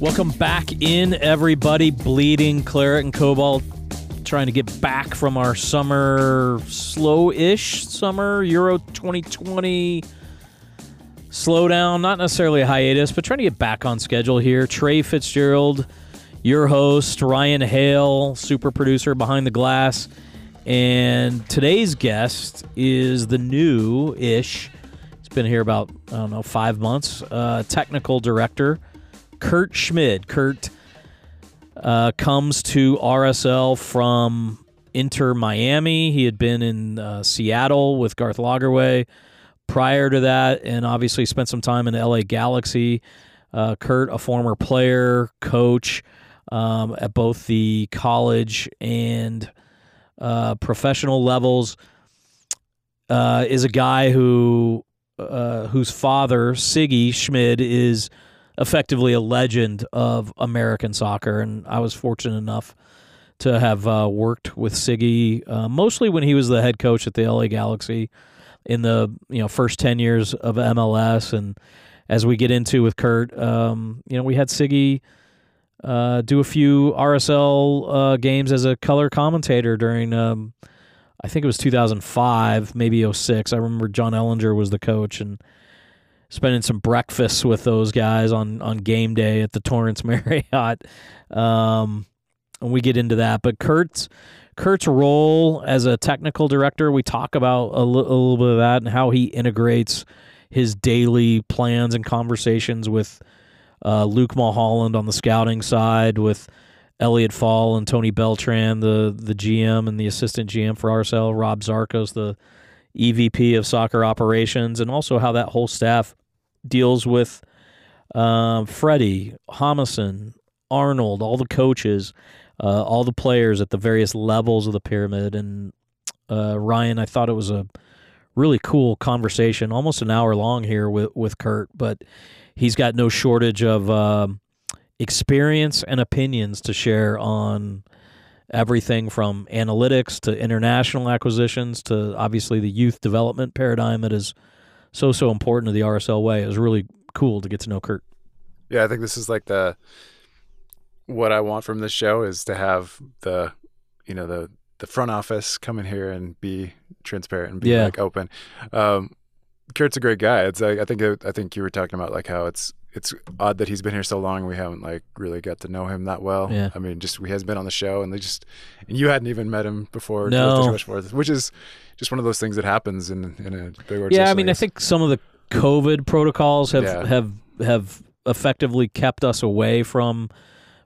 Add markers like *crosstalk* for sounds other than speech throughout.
Welcome back in, everybody. Bleeding Claret and Cobalt, trying to get back from our summer slow-ish summer Euro 2020 slowdown. Not necessarily a hiatus, but trying to get back on schedule here. Trey Fitzgerald, your host, Ryan Hale, super producer behind the glass, and today's guest is the new-ish. It's been here about I don't know five months. Uh, technical director. Kurt Schmid. Kurt uh, comes to RSL from Inter Miami. He had been in uh, Seattle with Garth Lagerwey prior to that, and obviously spent some time in the LA Galaxy. Uh, Kurt, a former player, coach um, at both the college and uh, professional levels, uh, is a guy who uh, whose father, Sigi Schmid, is effectively a legend of American soccer, and I was fortunate enough to have uh, worked with Sigi uh, mostly when he was the head coach at the LA Galaxy in the you know first ten years of MLS, and as we get into with Kurt, um, you know we had Sigi. Uh, do a few RSL uh, games as a color commentator during, um, I think it was 2005, maybe 06. I remember John Ellinger was the coach, and spending some breakfasts with those guys on on game day at the Torrance *laughs* Marriott. Um, and we get into that, but Kurt's Kurt's role as a technical director, we talk about a, little bit of that and how he integrates his daily plans and conversations with uh, Luke Mulholland on the scouting side, with Elliot Fall and Tony Beltran, the the GM and the assistant GM for RSL, Rob Zarkos, the EVP of soccer operations, and also how that whole staff deals with um, Freddie, Jámison, Arnold, all the coaches, uh, all the players at the various levels of the pyramid. And uh, Ryan, I thought it was a really cool conversation, almost an hour long here with, with Kurt, but he's got no shortage of um, experience and opinions to share on everything from analytics to international acquisitions to obviously the youth development paradigm that is so so important to the RSL way. It was really cool to get to know Kurt. Yeah, I think this is like the what I want from this show is to have the you know the the front office come in here and be transparent and be Yeah. like open. Um, Kurt's a great guy. It's like I think I think you were talking about like how it's it's odd that he's been here so long and we haven't like really got to know him that well. Yeah. I mean, just he has been on the show and they just and you hadn't even met him before. No. which is just one of those things that happens in in a big Yeah, I mean, I think some of the COVID protocols have Yeah. have have effectively kept us away from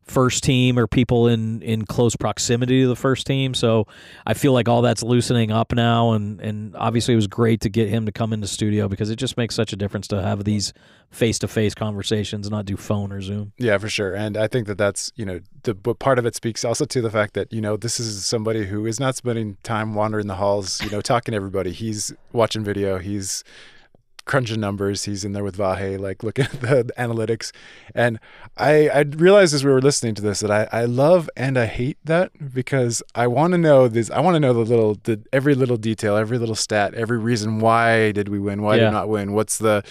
first team or people in in close proximity to the first team. So I feel like all that's loosening up now, and and obviously it was great to get him to come into studio because it just makes such a difference to have these face to face conversations, not do phone or Zoom. Yeah, for sure. And I think that that's, you know, the, but part of it speaks also to the fact that, you know, this is somebody who is not spending time wandering the halls, you know, talking to everybody. He's watching video. He's crunching numbers. He's in there with Vahe, like looking at the, the analytics. And I, I realized as we were listening to this that I, I love and I hate that because I want to know this. I want to know the little, the, every little detail, every little stat, every reason why did we win? Why Yeah. did we not win? What's the,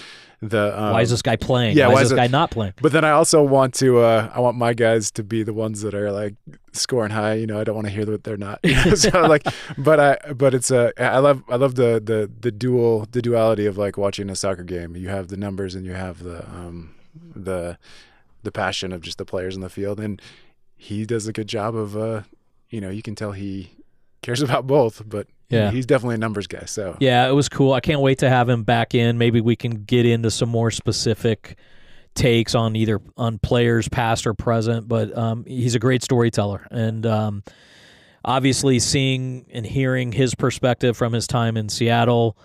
the, um, why is this guy playing? yeah, why, why is is this it- guy not playing? but then I also want to, uh, I want my guys to be the ones that are like scoring high. You know, I don't want to hear that they're not. You know? *laughs* so like, but I, but it's a I love, I love the the the dual, the duality of like watching a soccer game. You have the numbers and you have the um the the passion of just the players in the field, and he does a good job of uh, you know, you can tell he cares about both, but Yeah. he's definitely a numbers guy. So Yeah, it was cool. I can't wait to have him back in. Maybe we can get into some more specific takes on either on players past or present. But um, he's a great storyteller, and um, obviously seeing and hearing his perspective from his time in Seattle,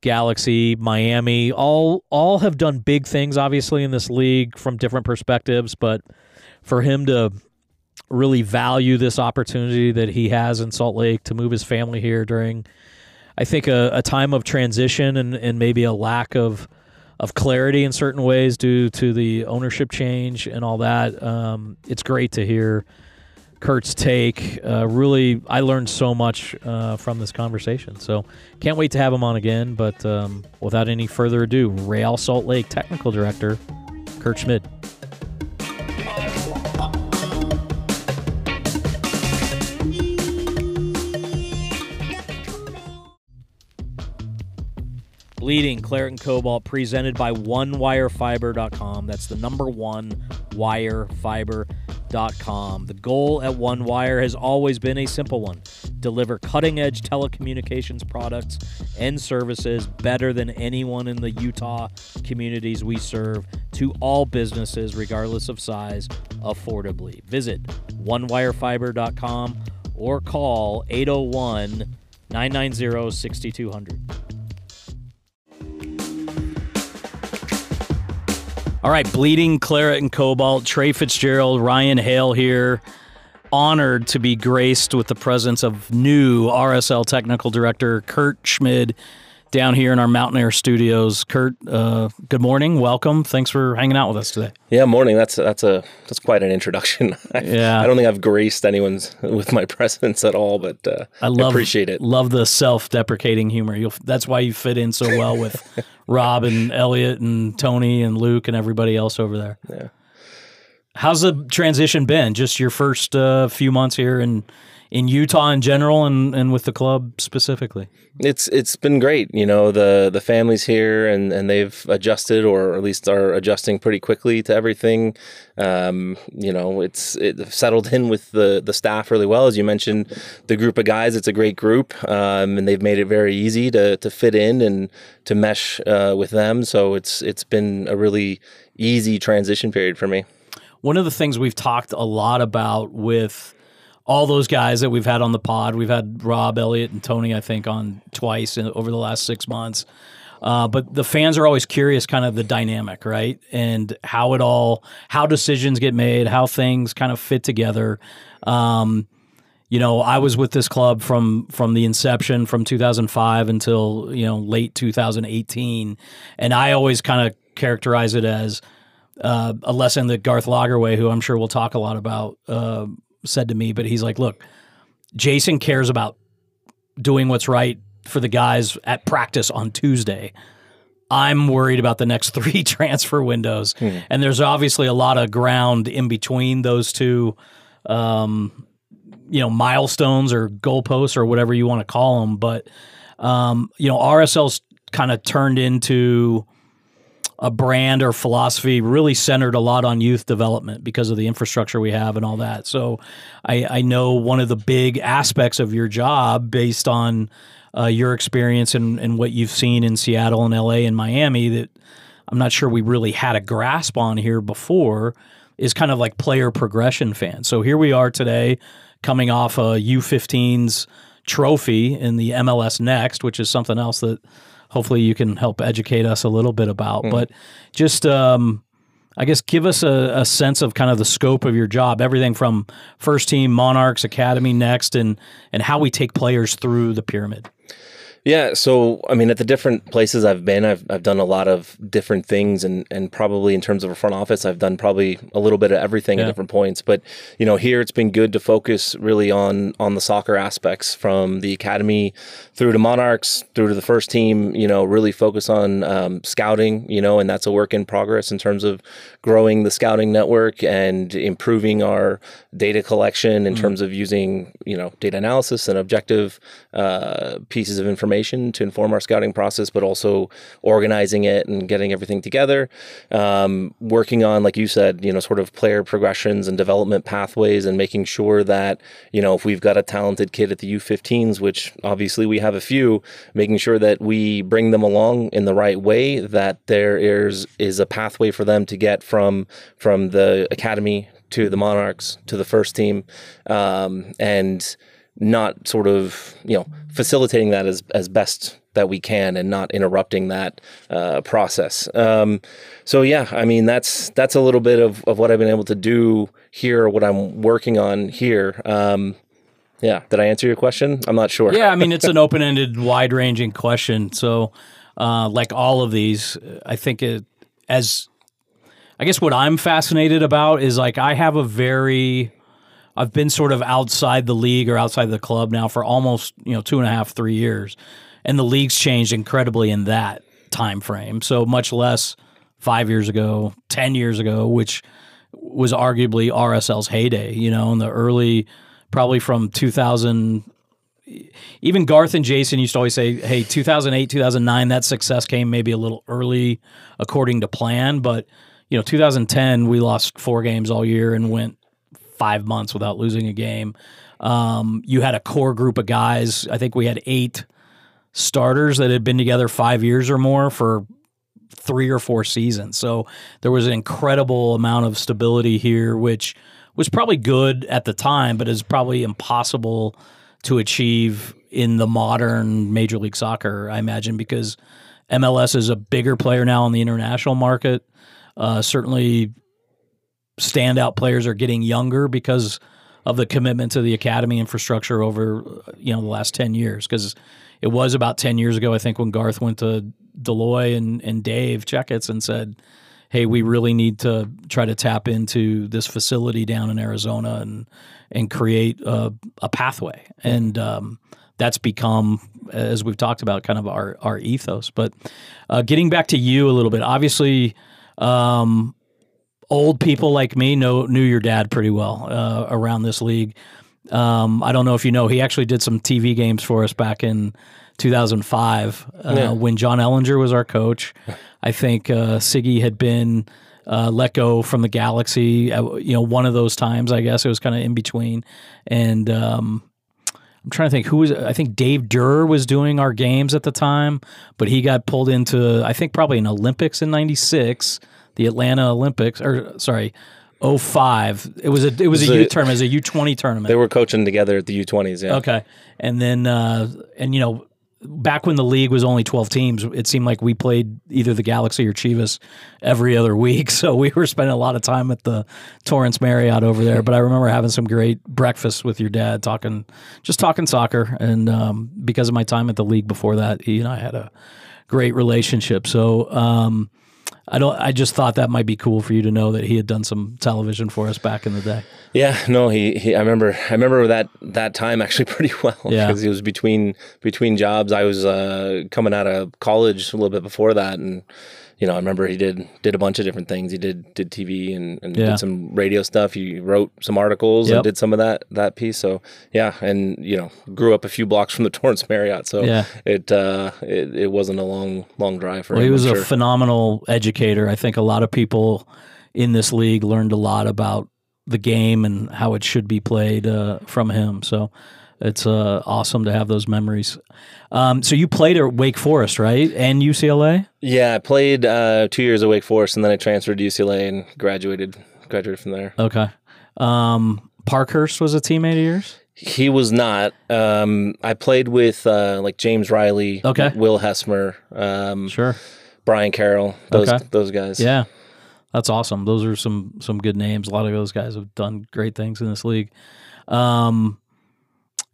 Galaxy, Miami, all all have done big things. Obviously in this league from different perspectives, but for him to really value this opportunity that he has in Salt Lake to move his family here during I think a, a time of transition and, and maybe a lack of of clarity in certain ways due to the ownership change and all that. Um, it's great to hear Kurt's take. Uh, really, I learned so much uh, from this conversation. So can't wait to have him on again. But um, without any further ado, Real Salt Lake Technical Director Kurt Schmid. Bleeding Claret and Cobalt presented by OneWireFiber.com. That's the number one wirefiber.com. The goal at OneWire has always been a simple one deliver cutting edge telecommunications products and services better than anyone in the Utah communities we serve to all businesses, regardless of size, affordably. Visit OneWireFiber.com or call 801 990 6200. All right, bleeding claret and cobalt. Trey Fitzgerald, Ryan Hale here. Honored to be graced with the presence of new RSL technical director Kurt Schmid down here in our Mountain Air studios. Kurt, uh, good morning. Welcome. Thanks for hanging out with us today. Yeah, morning. That's that's a that's quite an introduction. *laughs* I, Yeah. I don't think I've graced anyone's with my *laughs* presence at all, but uh, I love appreciate it. Love the self-deprecating humor. You'll, that's why you fit in so well with *laughs* Rob and Elliot and Tony and Luke and everybody else over there. Yeah. How's the transition been? Just your first uh, few months here in in Utah in general, and, and with the club specifically. It's it's been great. You know, the the family's here and, and they've adjusted or at least are adjusting pretty quickly to everything. Um, you know, it's it settled in with the the staff really well. As you mentioned, the group of guys, it's a great group. Um, and they've made it very easy to to fit in and to mesh uh, with them. So it's it's been a really easy transition period for me. One of the things we've talked a lot about with all those guys that we've had on the pod, we've had Rob, Elliot, and Tony, I think, on twice in, over the last six months. Uh, but the fans are always curious, kind of the dynamic, right? And how it all, how decisions get made, how things kind of fit together. Um, you know, I was with this club from from the inception, from 2005 until you know late 2018, and I always kind of characterize it as uh, a lesson that Garth Lagerwey, who I'm sure we'll talk a lot about, uh, said to me. But he's like, "Look, Jason cares about doing what's right for the guys at practice on Tuesday." I'm worried about the next *laughs* three transfer windows, and there's obviously a lot of ground in between those two um, you know milestones or goalposts or whatever you want to call them. But um, you know RSL's kind of turned into a brand or philosophy really centered a lot on youth development because of the infrastructure we have and all that. So I, I know one of the big aspects of your job based on uh, your experience and, and what you've seen in Seattle and LA and Miami that I'm not sure we really had a grasp on here before is kind of like player progression fans. So here we are today coming off a U15's trophy in the MLS Next, which is something else that hopefully you can help educate us a little bit about. But just, um, I guess, give us a, a sense of kind of the scope of your job, everything from first team, Monarchs, Academy, Next, and and how we take players through the pyramid. Yeah, so I mean, at the different places I've been, I've I've done a lot of different things, and and probably in terms of a front office, I've done probably a little bit of everything Yeah. at different points. But you know, here it's been good to focus really on on the soccer aspects, from the academy through to Monarchs, through to the first team. You know, really focus on um, scouting. You know, and that's a work in progress in terms of growing the scouting network and improving our data collection in terms of using you know data analysis and objective uh, pieces of information to inform our scouting process, but also organizing it and getting everything together. Um, working on, like you said, you know, sort of player progressions and development pathways, and making sure that you know if we've got a talented kid at the U15s, which obviously we have a few, making sure that we bring them along in the right way, that there is is a pathway for them to get from from the academy to the Monarchs to the first team, um, and not sort of you know facilitating that as as best that we can and not interrupting that uh, process. Um, so yeah, I mean that's that's a little bit of, of what I've been able to do here, what I'm working on here. Um, yeah, did I answer your question? I'm not sure. Yeah, I mean it's an *laughs* open-ended, wide-ranging question. So, uh, like all of these, I think it as I guess what I'm fascinated about is like I have a very I've been sort of outside the league or outside the club now for almost you know two and a half three years, and the league's changed incredibly in that time frame. So much less five years ago, ten years ago, which was arguably RSL's heyday. You know, in the early, probably from 2000 even Garth and Jason used to always say, "Hey, 2008, 2009, that success came maybe a little early, according to plan." But you know, 2010, we lost four games all year and went five months without losing a game. Um, you had a core group of guys. I think we had eight starters that had been together five years or more for three or four seasons. So there was an incredible amount of stability here, which was probably good at the time, but is probably impossible to achieve in the modern Major League Soccer, I imagine, because MLS is a bigger player now in the international market. Uh, certainly, standout players are getting younger because of the commitment to the academy infrastructure over you know the last 10 years. Because it was about 10 years ago i think when garth went to Dell Loy and, and dave checketts and said hey we really need to try to tap into this facility down in arizona and and create a, a pathway. And um, that's become as we've talked about kind of our, our ethos. But uh, getting back to you a little bit obviously um, old people like me know knew your dad pretty well uh, around this league. Um, I don't know if you know, he actually did some TV games for us back in 2005 uh, yeah. when John Ellinger was our coach. I think uh, Sigi had been uh, let go from the Galaxy. Uh, you know, one of those times, I guess it was kind of in between. And um, I'm trying to think who was. I think Dave Durr was doing our games at the time, but he got pulled into I think probably an Olympics in '96 the Atlanta Olympics, or sorry, 05. It was a it was, a U tournament, it was a U twenty tournament. They were coaching together at the U twenties. Yeah. Okay, and then uh, and you know back when the league was only 12 teams, it seemed like we played either the Galaxy or Chivas every other week. *laughs* So we were spending a lot of time at the Torrance Marriott over there. But I remember having some great breakfast with your dad, talking, just talking soccer. And um, because of my time at the league before that, he and I had a great relationship. So, um, I don't. I just thought that might be cool for you to know that he had done some television for us back in the day. Yeah, no, he. he I remember. I remember that that time actually *laughs* pretty well. Yeah, because he was between between jobs. I was uh, coming out of college a little bit before that, and you know, I remember he did did a bunch of different things. He did did TV and, and yeah. did some radio stuff. He wrote some articles yep. and did some of that that piece. So yeah, and you know, grew up a few blocks from the *laughs* Torrance Marriott. So yeah. it uh, it, it wasn't a long long drive for well, him. He was a phenomenal educator. I think a lot of people in this league learned a lot about the game and how it should be played uh, from him. So it's uh, awesome to have those memories. Um, so you played at Wake Forest, right, and UCLA? Yeah, I played uh, two years at Wake Forest, and then I transferred to UCLA and graduated. Graduated from there. Okay. Um, Parkhurst was a teammate of yours. He was not. Um, I played with uh, like James Riley, okay. Will Hesmer, um, sure, Brian Carroll, those okay. those guys. Yeah, that's awesome. Those are some some good names. A lot of those guys have done great things in this league. Um,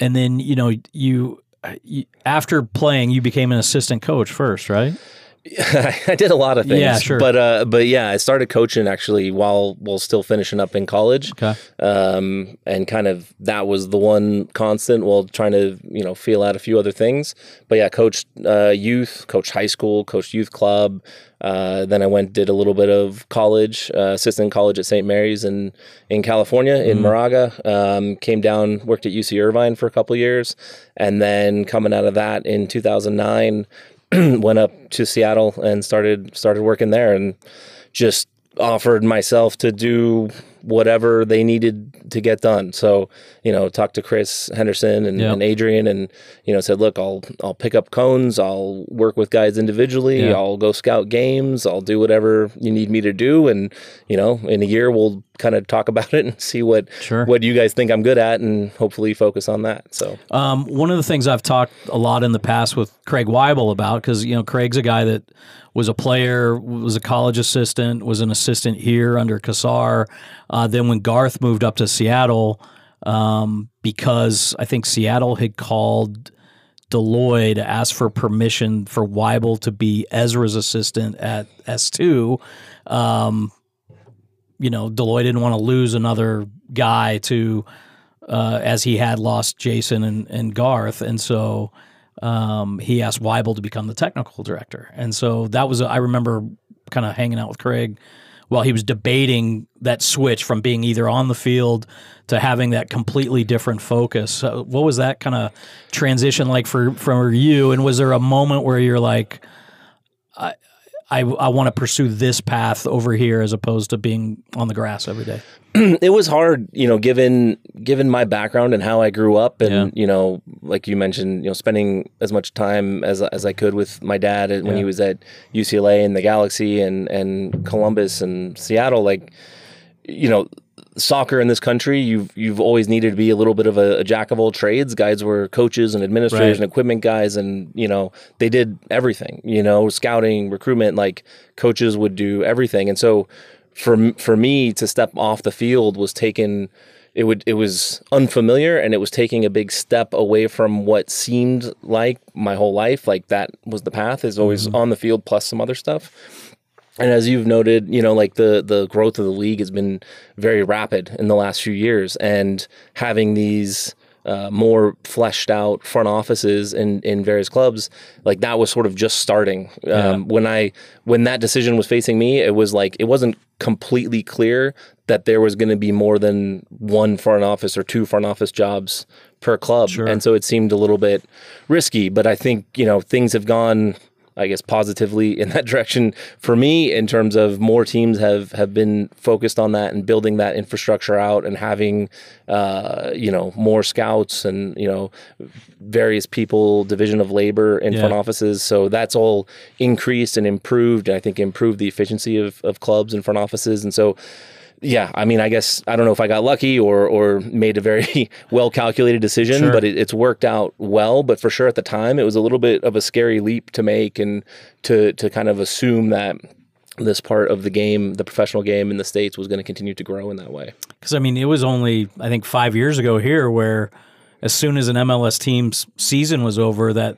and then you know you, uh, you after playing, you became an assistant coach first, right? *laughs* I did a lot of things. Yeah, sure. But uh, but yeah, I started coaching actually while while still finishing up in college. Okay. Um, and kind of that was the one constant while trying to you know feel out a few other things. But yeah, coached uh, youth, coached high school, coached youth club. Uh, then I went did a little bit of college, uh, assistant college at St. Mary's in in California in mm-hmm. Moraga. Um, came down, worked at UC Irvine for a couple years, and then coming out of that in 2009 *clears throat* went up to Seattle and started started working there and just offered myself to do whatever they needed to get done. So, you know, talked to Chris Henderson and, yep. and, Adrian and, you know, said, look, I'll, I'll pick up cones. I'll work with guys individually. Yeah. I'll go scout games. I'll do whatever you need me to do. And, you know, in a year we'll kind of talk about it and *laughs* see what, sure. what you guys think I'm good at and hopefully focus on that. So, um, one of the things I've talked a lot in the past with Craig Waibel about, cause you know, Craig's a guy that was a player, was a college assistant, was an assistant here under Cassar. Uh, then when Garth moved up to Seattle, um, because I think Seattle had called Loy to ask for permission for Waibel to be Ezra's assistant at S2. Um, you know, Dell Loy didn't want to lose another guy to, uh, as he had lost Jason and, and Garth. And so um, he asked Waibel to become the technical director. And so that was, I remember kind of hanging out with Craig while he was debating that switch from being either on the field to having that completely different focus. Uh, what was that kind of transition like for for you? And was there a moment where you're like, I I, I want to pursue this path over here as opposed to being on the grass every day? *clears throat* it was hard, you know, given given my background and how I grew up, and Yeah. you know, like you mentioned, you know, spending as much time as as I could with my dad when he was at UCLA and the Galaxy and and Columbus and Seattle, like, you know. Soccer in this country, you've you've always needed to be a little bit of a, a jack of all trades. Guys were coaches and administrators Right. and equipment guys, and you know they did everything. You know, scouting, recruitment, like coaches would do everything. And so, for for me to step off the field was taken it would it was unfamiliar and it was taking a big step away from what seemed like my whole life like that was the path is always mm-hmm. on the field plus some other stuff and as you've noted, you know, like the the growth of the league has been very rapid in the last few years, and having these uh, more fleshed out front offices in in various clubs, like that was sort of just starting. Um, when I when that decision was facing me, it was like it wasn't completely clear that there was going to be more than one front office or two front office jobs per club, and so it seemed a little bit risky. But I think you know things have gone I guess positively *laughs* in that direction for me in terms of more teams have have been focused on that and building that infrastructure out and having uh, you know more scouts and you know various people division of labor in Yeah. front offices so that's all increased and improved and I think improved the efficiency of, of clubs and front offices and so yeah, I mean, I guess I don't know if I got lucky or or made a very *laughs* well calculated decision, Sure. but it, it's worked out well. But for sure, at the time, it was a little bit of a scary leap to make and to to kind of assume that this part of the game, the professional game in the states, was going to continue to grow in that way. Because I mean, it was only I think five years ago here where, as soon as an MLS team's season was over, that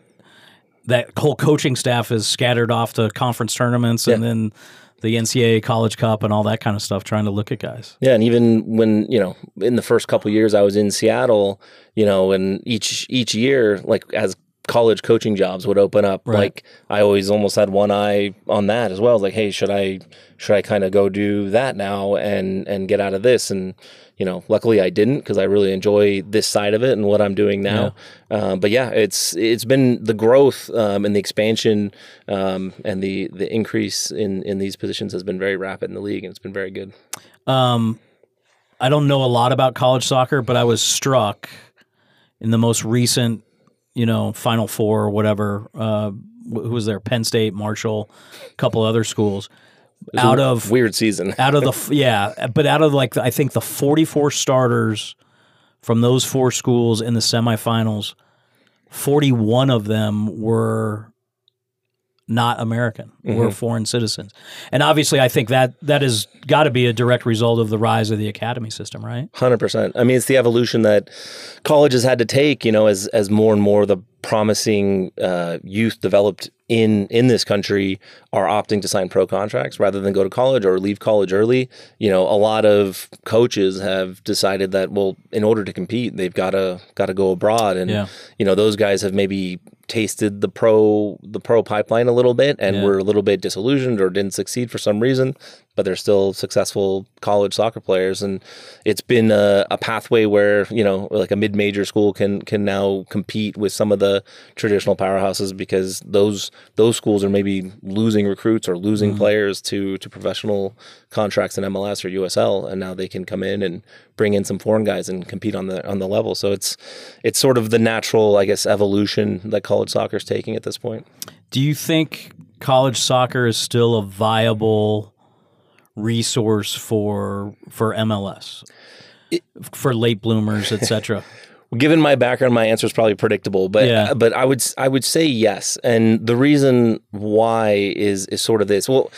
that whole coaching staff is scattered off to conference tournaments and then the NCAA College Cup and all that kind of stuff, trying to look at guys. Yeah, and even when you know, in the first couple years I was in Seattle, you know, and each each year, like as college coaching jobs would open up, Right. like I always almost had one eye on that as well. Like, hey, should I should I kind of go do that now and and get out of this? And you know, luckily I didn't because I really enjoy this side of it and what I'm doing now. Um, but yeah, it's it's been the growth um, and the expansion um, and the the increase in in these positions has been very rapid in the league, and it's been very good. Um, I don't know a lot about college soccer, but I was struck in the most recent, you know, Final Four or whatever. Uh, who was there? Penn State, Marshall, a couple other schools. Out of weird season. *laughs* out of the yeah, but out of like I think the 44 starters from those four schools in the semifinals, 41 of them were not American, were foreign citizens. And obviously I think that that has got to be a direct result of the rise of the academy system, right? Hundred percent. I mean, it's the evolution that colleges had to take. You know, as as more and more the promising uh, youth developed in in this country are opting to sign pro contracts rather than go to college or leave college early. You know, a lot of coaches have decided that well, in order to compete, they've got to got to go abroad, and Yeah. you know, those guys have maybe tasted the pro the pro pipeline a little bit and Yeah. were a little bit disillusioned or didn't succeed for some reason but they're still successful college soccer players. And it's been a, a pathway where you know like a mid-major school can can now compete with some of the traditional powerhouses because those those schools are maybe losing recruits or losing mm-hmm. players to to professional contracts in MLS or USL and now they can come in and bring in some foreign guys and compete on the on the level. So it's it's sort of the natural I guess evolution that college soccer is taking at this point. Do you think college soccer is still a viable resource for for MLS? for late bloomers, etc. *laughs* given my background, my answer is probably predictable, but Yeah. but I would s- I would say yes, and the reason why is is sort of this. Well,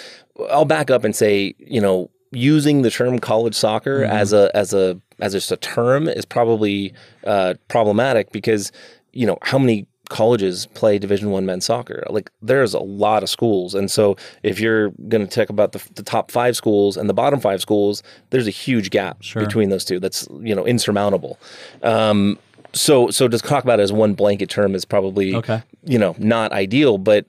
I'll back up and say you know using the term college soccer Mm-hmm. as a as a as just a term is probably uh, problematic because you know how many colleges play division one men's soccer. Like there's a lot of schools. And so if you're going to talk about the, the top five schools and the bottom five schools there's a huge gap between those two that's you know insurmountable. Um, so so to talk about it as one blanket term is probably Okay. you know not ideal but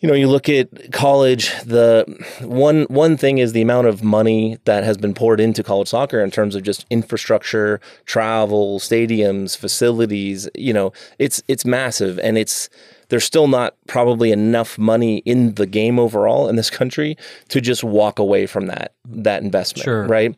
you know, you look at college, the one one thing is the amount of money that has been poured into college soccer in terms of just infrastructure, travel, stadiums, facilities, you know, it's it's massive and it's there's still not probably enough money in the game overall in this country to just walk away from that that investment, Sure. right?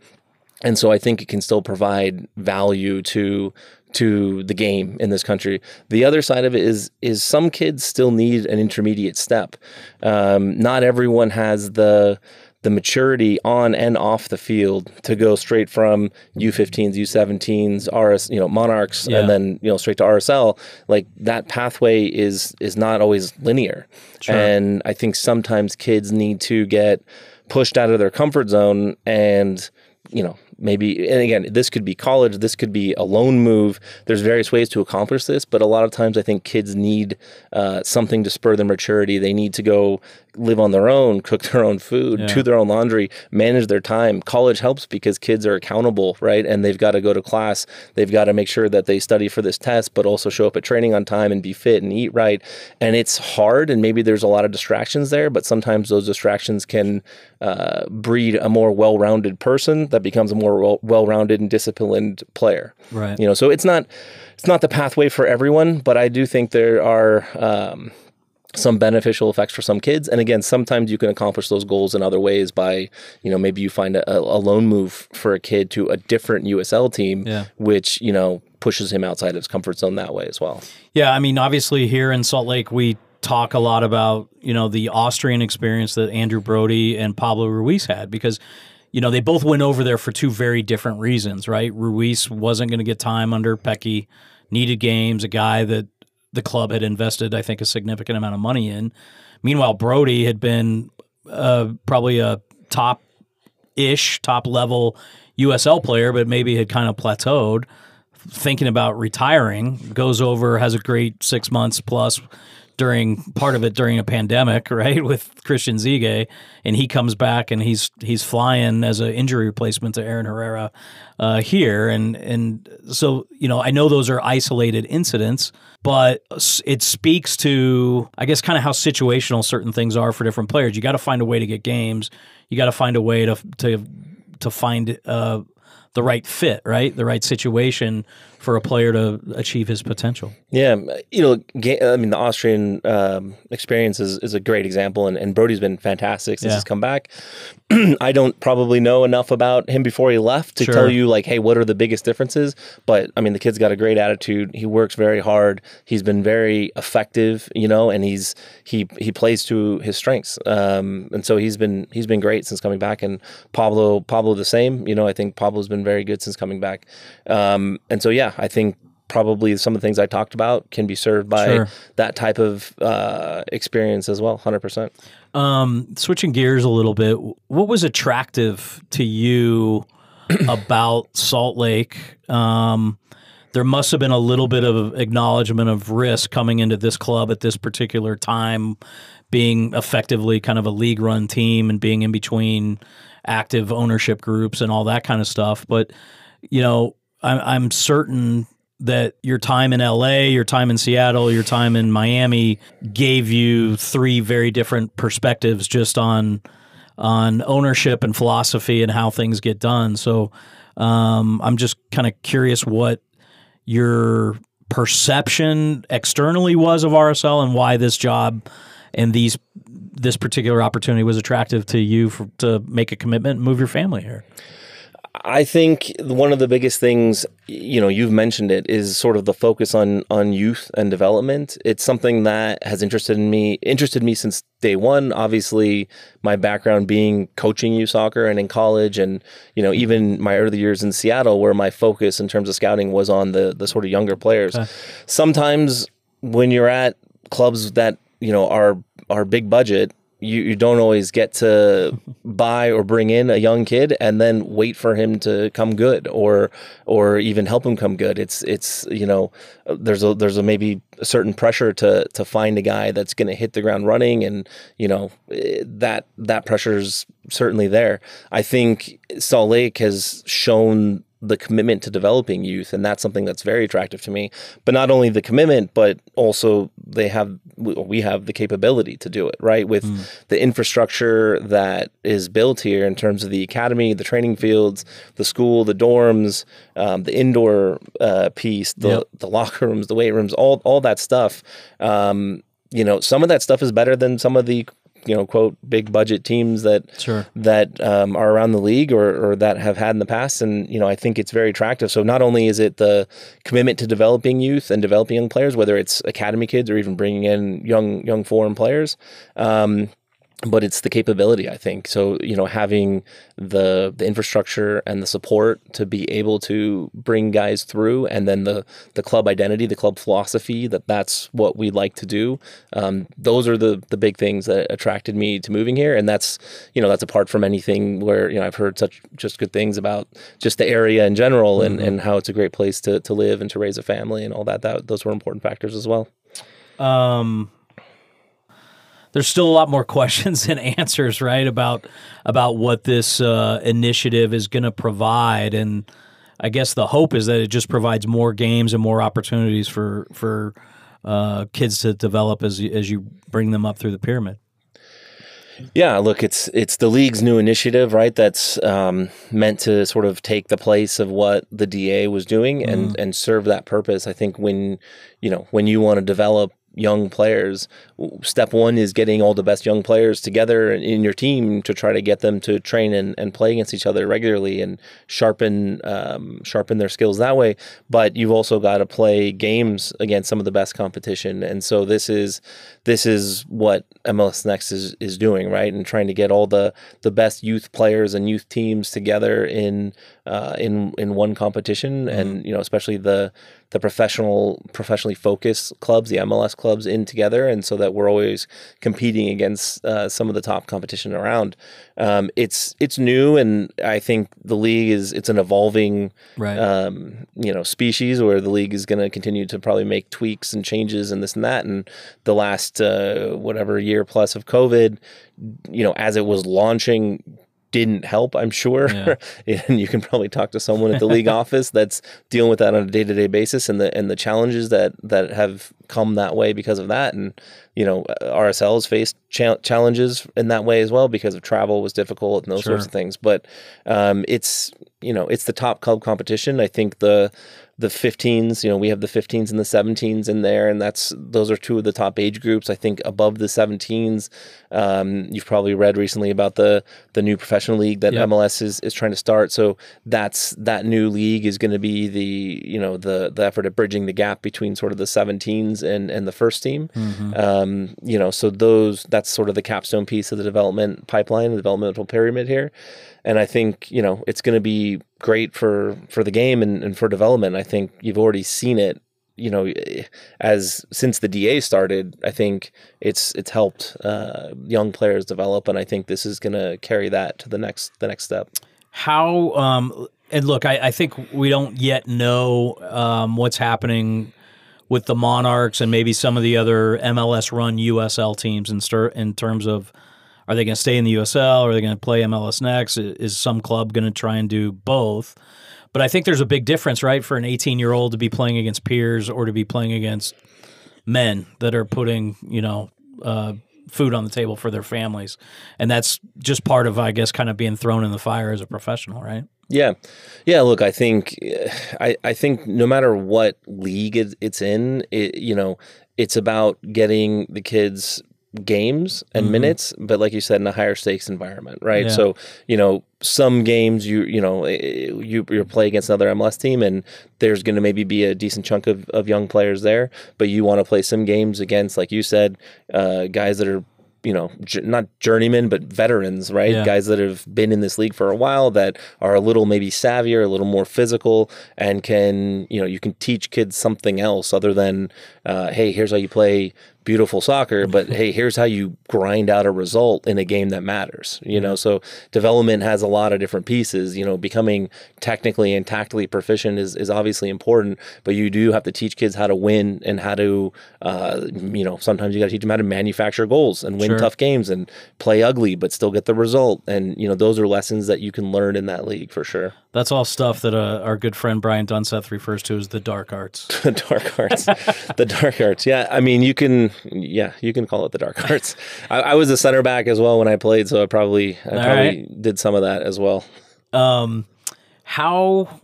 And so I think it can still provide value to to the game in this country. The other side of it is is some kids still need an intermediate step. Um, not everyone has the the maturity on and off the field to go straight from U15s, U17s, RS, you know, Monarchs, Yeah. and then you know straight to RSL. Like that pathway is is not always linear, sure. and I think sometimes kids need to get pushed out of their comfort zone and you know maybe and again this could be college this could be a loan move. There's various ways to accomplish this but a lot of times i think kids need uh, something to spur their maturity. They need to go live on their own *laughs* cook their own food do their own laundry manage their time. College helps because kids are accountable right? And they've got to go to class. They've got to make sure that they study for this test but also show up at training on time and be fit and eat right. And it's hard and maybe there's a lot of distractions there but sometimes those distractions can uh, breed a more well-rounded person that becomes a more well- well-rounded and disciplined player Right. you know so it's not it's not the pathway for everyone but i do think there are um, some beneficial effects for some kids and again sometimes you can accomplish those goals in other ways by you know maybe you find a, a loan move for a kid to a different usl team Yeah. which you know pushes him outside of his comfort zone that way as well Yeah, I mean, obviously here in Salt Lake, we talk a lot about you know the Austrian experience that Andrew Brody and Pablo Ruiz had because you know they both went over there for two very different reasons, right? Ruiz wasn't going to get time under Petke, needed games, a guy that the club had invested, I think, a significant amount of money in. Meanwhile, Brody had been uh, probably a top ish, top level USL player, but maybe had kind of plateaued thinking about retiring, goes over, has a great six months plus during part of it during a pandemic, *laughs* right, with Christian Ziege, and he comes back and he's he's flying as an injury replacement to Aaron Herrera uh, here, and and so you know I know those are isolated incidents, but it speaks to I guess kind of how situational certain things are for different players. You got to find a way to get games. You got to find a way to to to find uh, the right fit, right? The right situation for a player to achieve his potential. Yeah, you know, I mean, the Austrian um, experience is, is a great example, and, and Brody's been fantastic since Yeah. he's come back. *clears throat* I don't probably know enough about him before he left to Sure. tell you like, hey, what are the biggest differences? But I mean, the kid's got a great attitude. He works very hard. He's been very effective, you know, and he's he he plays to his strengths. Um, and so he's been he's been great since coming back. And Pablo Pablo the same. You know, I think Pablo's been very good since coming back. Um, and so yeah, I think probably some of the things I talked about can be served by Sure. that type of uh, experience as well, hundred percent. Um, switching gears a little bit, what was attractive to you *clears throat* about Salt Lake? Um, there must have been a little bit of acknowledgement of risk coming into this club at this particular time, being effectively kind of a league run team and being in between active ownership groups and all that kind of stuff. But, you know, I'm, I'm certain that your time in LA, your time in Seattle, your time in Miami gave you three very different perspectives just on on ownership and philosophy and how things get done. So um, I'm just kind of curious what your perception externally was of RSL and why this job and these this particular opportunity was attractive to you for, to make a commitment and move your family here. I think one of the biggest things, you know, you've mentioned it, is sort of the focus on on youth and development. It's something that has interested in me, interested me since day one. Obviously, my background being coaching youth soccer and in college, and you know, even my early years in Seattle, where my focus in terms of scouting was on the the sort of younger players. Sometimes when you're at clubs that you know our are big budget you, you don't always get to *laughs* buy or bring in a young kid and then wait for him to come good or or even help him come good. It's it's you know there's a there's a maybe a certain pressure to to find a guy that's going to hit the ground running and you know that that pressure's certainly there. I think salt lake has shown the commitment to developing youth, and that's something that's very attractive to me. But not only the commitment, but also they have we have the capability to do it right with mm. the infrastructure that is built here in terms of the academy, the training fields, the school, the dorms, um, the indoor uh, piece, the yep. the locker rooms, the weight rooms, all all that stuff. Um, you know, some of that stuff is better than some of the you know quote big budget teams that sure. that um, are around the league or, or that have had in the past and you know I think it's very attractive so not only is it the commitment to developing youth and developing young players whether it's academy kids or even bringing in young young foreign players um, but it's the capability i think. So you know having the the infrastructure and the support to be able to bring guys through and then the the club identity the club philosophy that that's what we like to do um, those are the the big things that attracted me to moving here. And that's you know that's apart from anything where you know i've heard such just good things about just the area in general mm-hmm. and and how it's a great place to to live and to raise a family and all that. That those were important factors as well. Um there's still a lot more questions *laughs* and answers, right, about about what this uh, initiative is going to provide, and I guess the hope is that it just provides more games and more opportunities for for uh, kids to develop as you, as you bring them up through the pyramid. Yeah, look, it's it's the league's new initiative, right? That's um, meant to sort of take the place of what the DA was doing and mm. and serve that purpose. I think when you know when you want to develop young players. Step one is getting all the best young players together in your team to try to get them to train and, and play against each other regularly and sharpen um, sharpen their skills that way. But you've also got to play games against some of the best competition, and so this is this is what MLS Next is is doing, right? And trying to get all the the best youth players and youth teams together in uh, in in one competition, mm-hmm. and you know especially the the professional professionally focused clubs, the MLS clubs, in together, and so that we're always competing against uh, some of the top competition around. Um, it's it's new, and I think the league is it's an evolving right. um, you know species where the league is going to continue to probably make tweaks and changes and this and that. And the last uh, whatever year plus of COVID, you know, as it was launching, didn't help, I'm sure. Yeah. *laughs* and you can probably talk to someone at the league *laughs* office that's dealing with that on a day to day basis and the and the challenges that that have come that way because of that. And you know, RSL has faced cha- challenges in that way as well because of travel was difficult and those sure. sorts of things. But um, it's you know it's the top club competition. I think the the 15s, you know, we have the 15s and the 17s in there, and that's those are two of the top age groups. I think above the 17s, um, you've probably read recently about the the new professional league that yep. MLS is is trying to start. So that's that new league is going to be the you know the the effort at bridging the gap between sort of the 17s and and the first team. Mm-hmm. Um, you know, so those that's sort of the capstone piece of the development pipeline, the developmental pyramid here and I think you know it's going to be great for for the game and, and for development. I think you've already seen it. You know, as since the DA started, I think it's it's helped uh, young players develop, and I think this is going to carry that to the next the next step. How um, and look, I, I think we don't yet know um, what's happening with the Monarchs and maybe some of the other MLS run USL teams in, stir, in terms of are they going to stay in the USL? Are they going to play MLS next? Is some club going to try and do both? But I think there's a big difference, right, for an 18 year old to be playing against peers or to be playing against men that are putting, you know, uh, food on the table for their families. And that's just part of, I guess, kind of being thrown in the fire as a professional, right? Yeah, yeah. Look, I think, I, I think no matter what league it's in, it, you know, it's about getting the kids games and mm-hmm. minutes, but like you said, in a higher stakes environment, right? Yeah. So you know, some games you you know eh, eh, you you play against another MLS team, and there's going to maybe be a decent chunk of, of young players there, but you want to play some games against, like you said, uh, guys that are you know, j- not journeymen, but veterans, right? Yeah. Guys that have been in this league for a while that are a little maybe savvier, a little more physical, and can, you know, you can teach kids something else other than, uh, hey, here's how you play beautiful soccer, *laughs* but hey, here's how you grind out a result in a game that matters. You know, so development has a lot of different pieces. You know, becoming technically and tactically proficient is, is obviously important, but you do have to teach kids how to win and how to, uh, you know, sometimes you got to teach them how to manufacture goals and win sure. tough games and play ugly, but still get the result. And, you know, those are lessons that you can learn in that league for sure. That's all stuff that uh, our good friend Brian Dunseth refers to as the dark arts. *laughs* the dark arts, the dark arts. Yeah, I mean, you can, yeah, you can call it the dark *laughs* arts. I, I was a center back as well when I played, so I probably, I All probably did some of that as well. Um, how?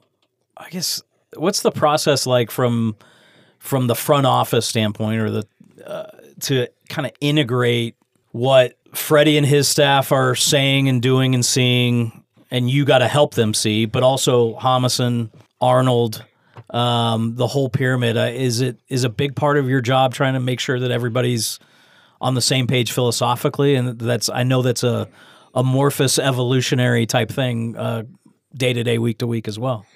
I guess what's the process like from from the front office standpoint, or the uh, to kind of integrate what Freddie and his staff are saying and doing and seeing, and you got to help them see, but also Jámison, Arnold. Um, the whole pyramid uh, is it is a big part of your job trying to make sure that everybody's on the same page philosophically, and that's I know that's a amorphous evolutionary type thing, day to day, week to week as well.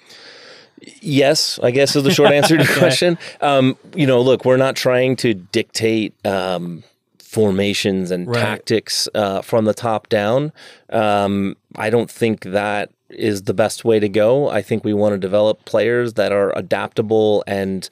Yes, I guess is the short answer to your *laughs* question. Um, you know, look, we're not trying to dictate um, formations and Right. tactics uh, from the top down. Um, I don't think that is the best way to go. I think we want to develop players that are adaptable and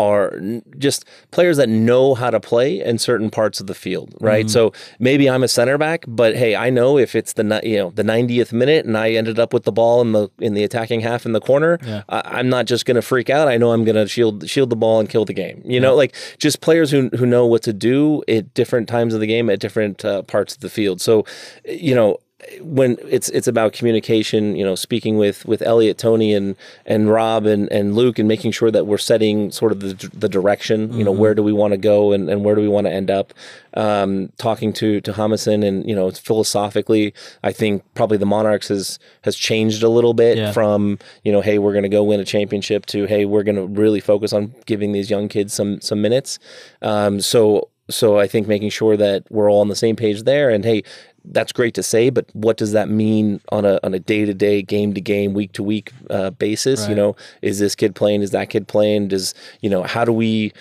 are just players that know how to play in certain parts of the field, right? So maybe I'm a center back, but hey, I know if it's the you know the 90th minute and I ended up with the ball in the in the attacking half in the corner, Yeah. I, I'm not just going to freak out. I know I'm going to shield shield the ball and kill the game. You know, like just players who who know what to do at different times of the game at different uh, parts of the field. So, you know, when it's it's about communication, you know, speaking with with Elliot, Tony, and and Rob and and Luke, and making sure that we're setting sort of the the direction. You know, where do we want to go and and where do we want to end up? Um, talking to to Jámison and you know philosophically, I think probably the Monarchs has has changed a little bit Yeah. from you know, hey, we're going to go win a championship to hey, we're going to really focus on giving these young kids some some minutes. Um, so so I think making sure that we're all on the same page there, and hey, that's great to say, but what does that mean on a on a day to day, game to game, week to week uh, basis? You know, is this kid playing? Is that kid playing? Does you know how do we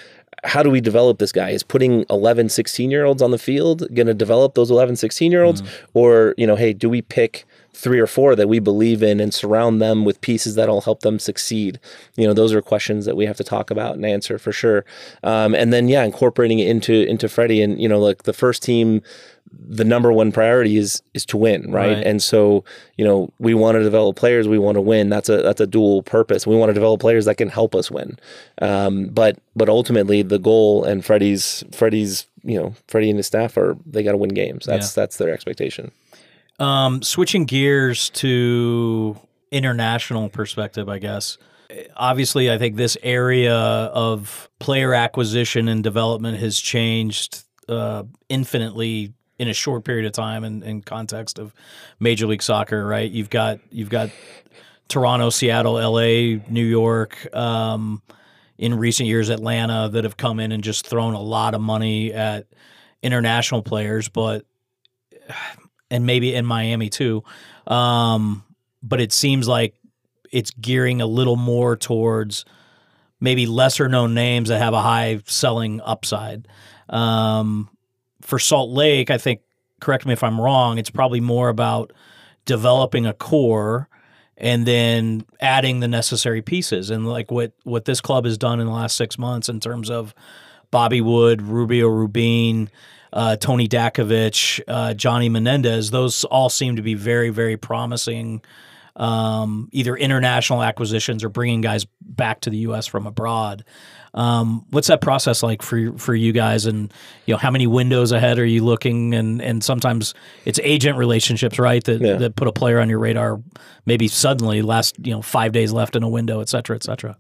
how do we develop this guy? Is putting 11, 16 year olds on the field going to develop those 11, 16 year olds? Or, you know, hey, do we pick three or four that we believe in and surround them with pieces that'll help them succeed? You know, those are questions that we have to talk about and answer for sure. Um, and then, yeah, incorporating it into, into Freddie and, you know, like the first team, the number one priority is is to win, right? Right. And so, you know, we want to develop players, we want to win. That's a that's a dual purpose. We want to develop players that can help us win. Um, but but ultimately, the goal and Freddie's Freddie's you know Freddie and his staff are they got to win games. That's that's their expectation. Um, switching gears to international perspective, I guess. Obviously, I think this area of player acquisition and development has changed uh, infinitely in a short period of time in, in context of Major League Soccer. Right? You've got you've got Toronto, Seattle, L.A., New York. Um, in recent years, Atlanta that have come in and just thrown a lot of money at international players, but and maybe in Miami too. Um, but it seems like it's gearing a little more towards maybe lesser known names that have a high selling upside. Um, for Salt Lake, I think, correct me if I'm wrong, it's probably more about developing a core and then adding the necessary pieces. And like what, what this club has done in the last six months in terms of Bobby Wood, Rubio Rubin, uh, Toni Datković, uh, Johnny Menendez, those all seem to be very, very promising. Um, either international acquisitions or bringing guys back to the U.S. from abroad. Um, what's that process like for for you guys? And you know, how many windows ahead are you looking? And and sometimes it's agent relationships, right? That Yeah. that put a player on your radar. Maybe suddenly, last you know, five days left in a window, et cetera, et cetera.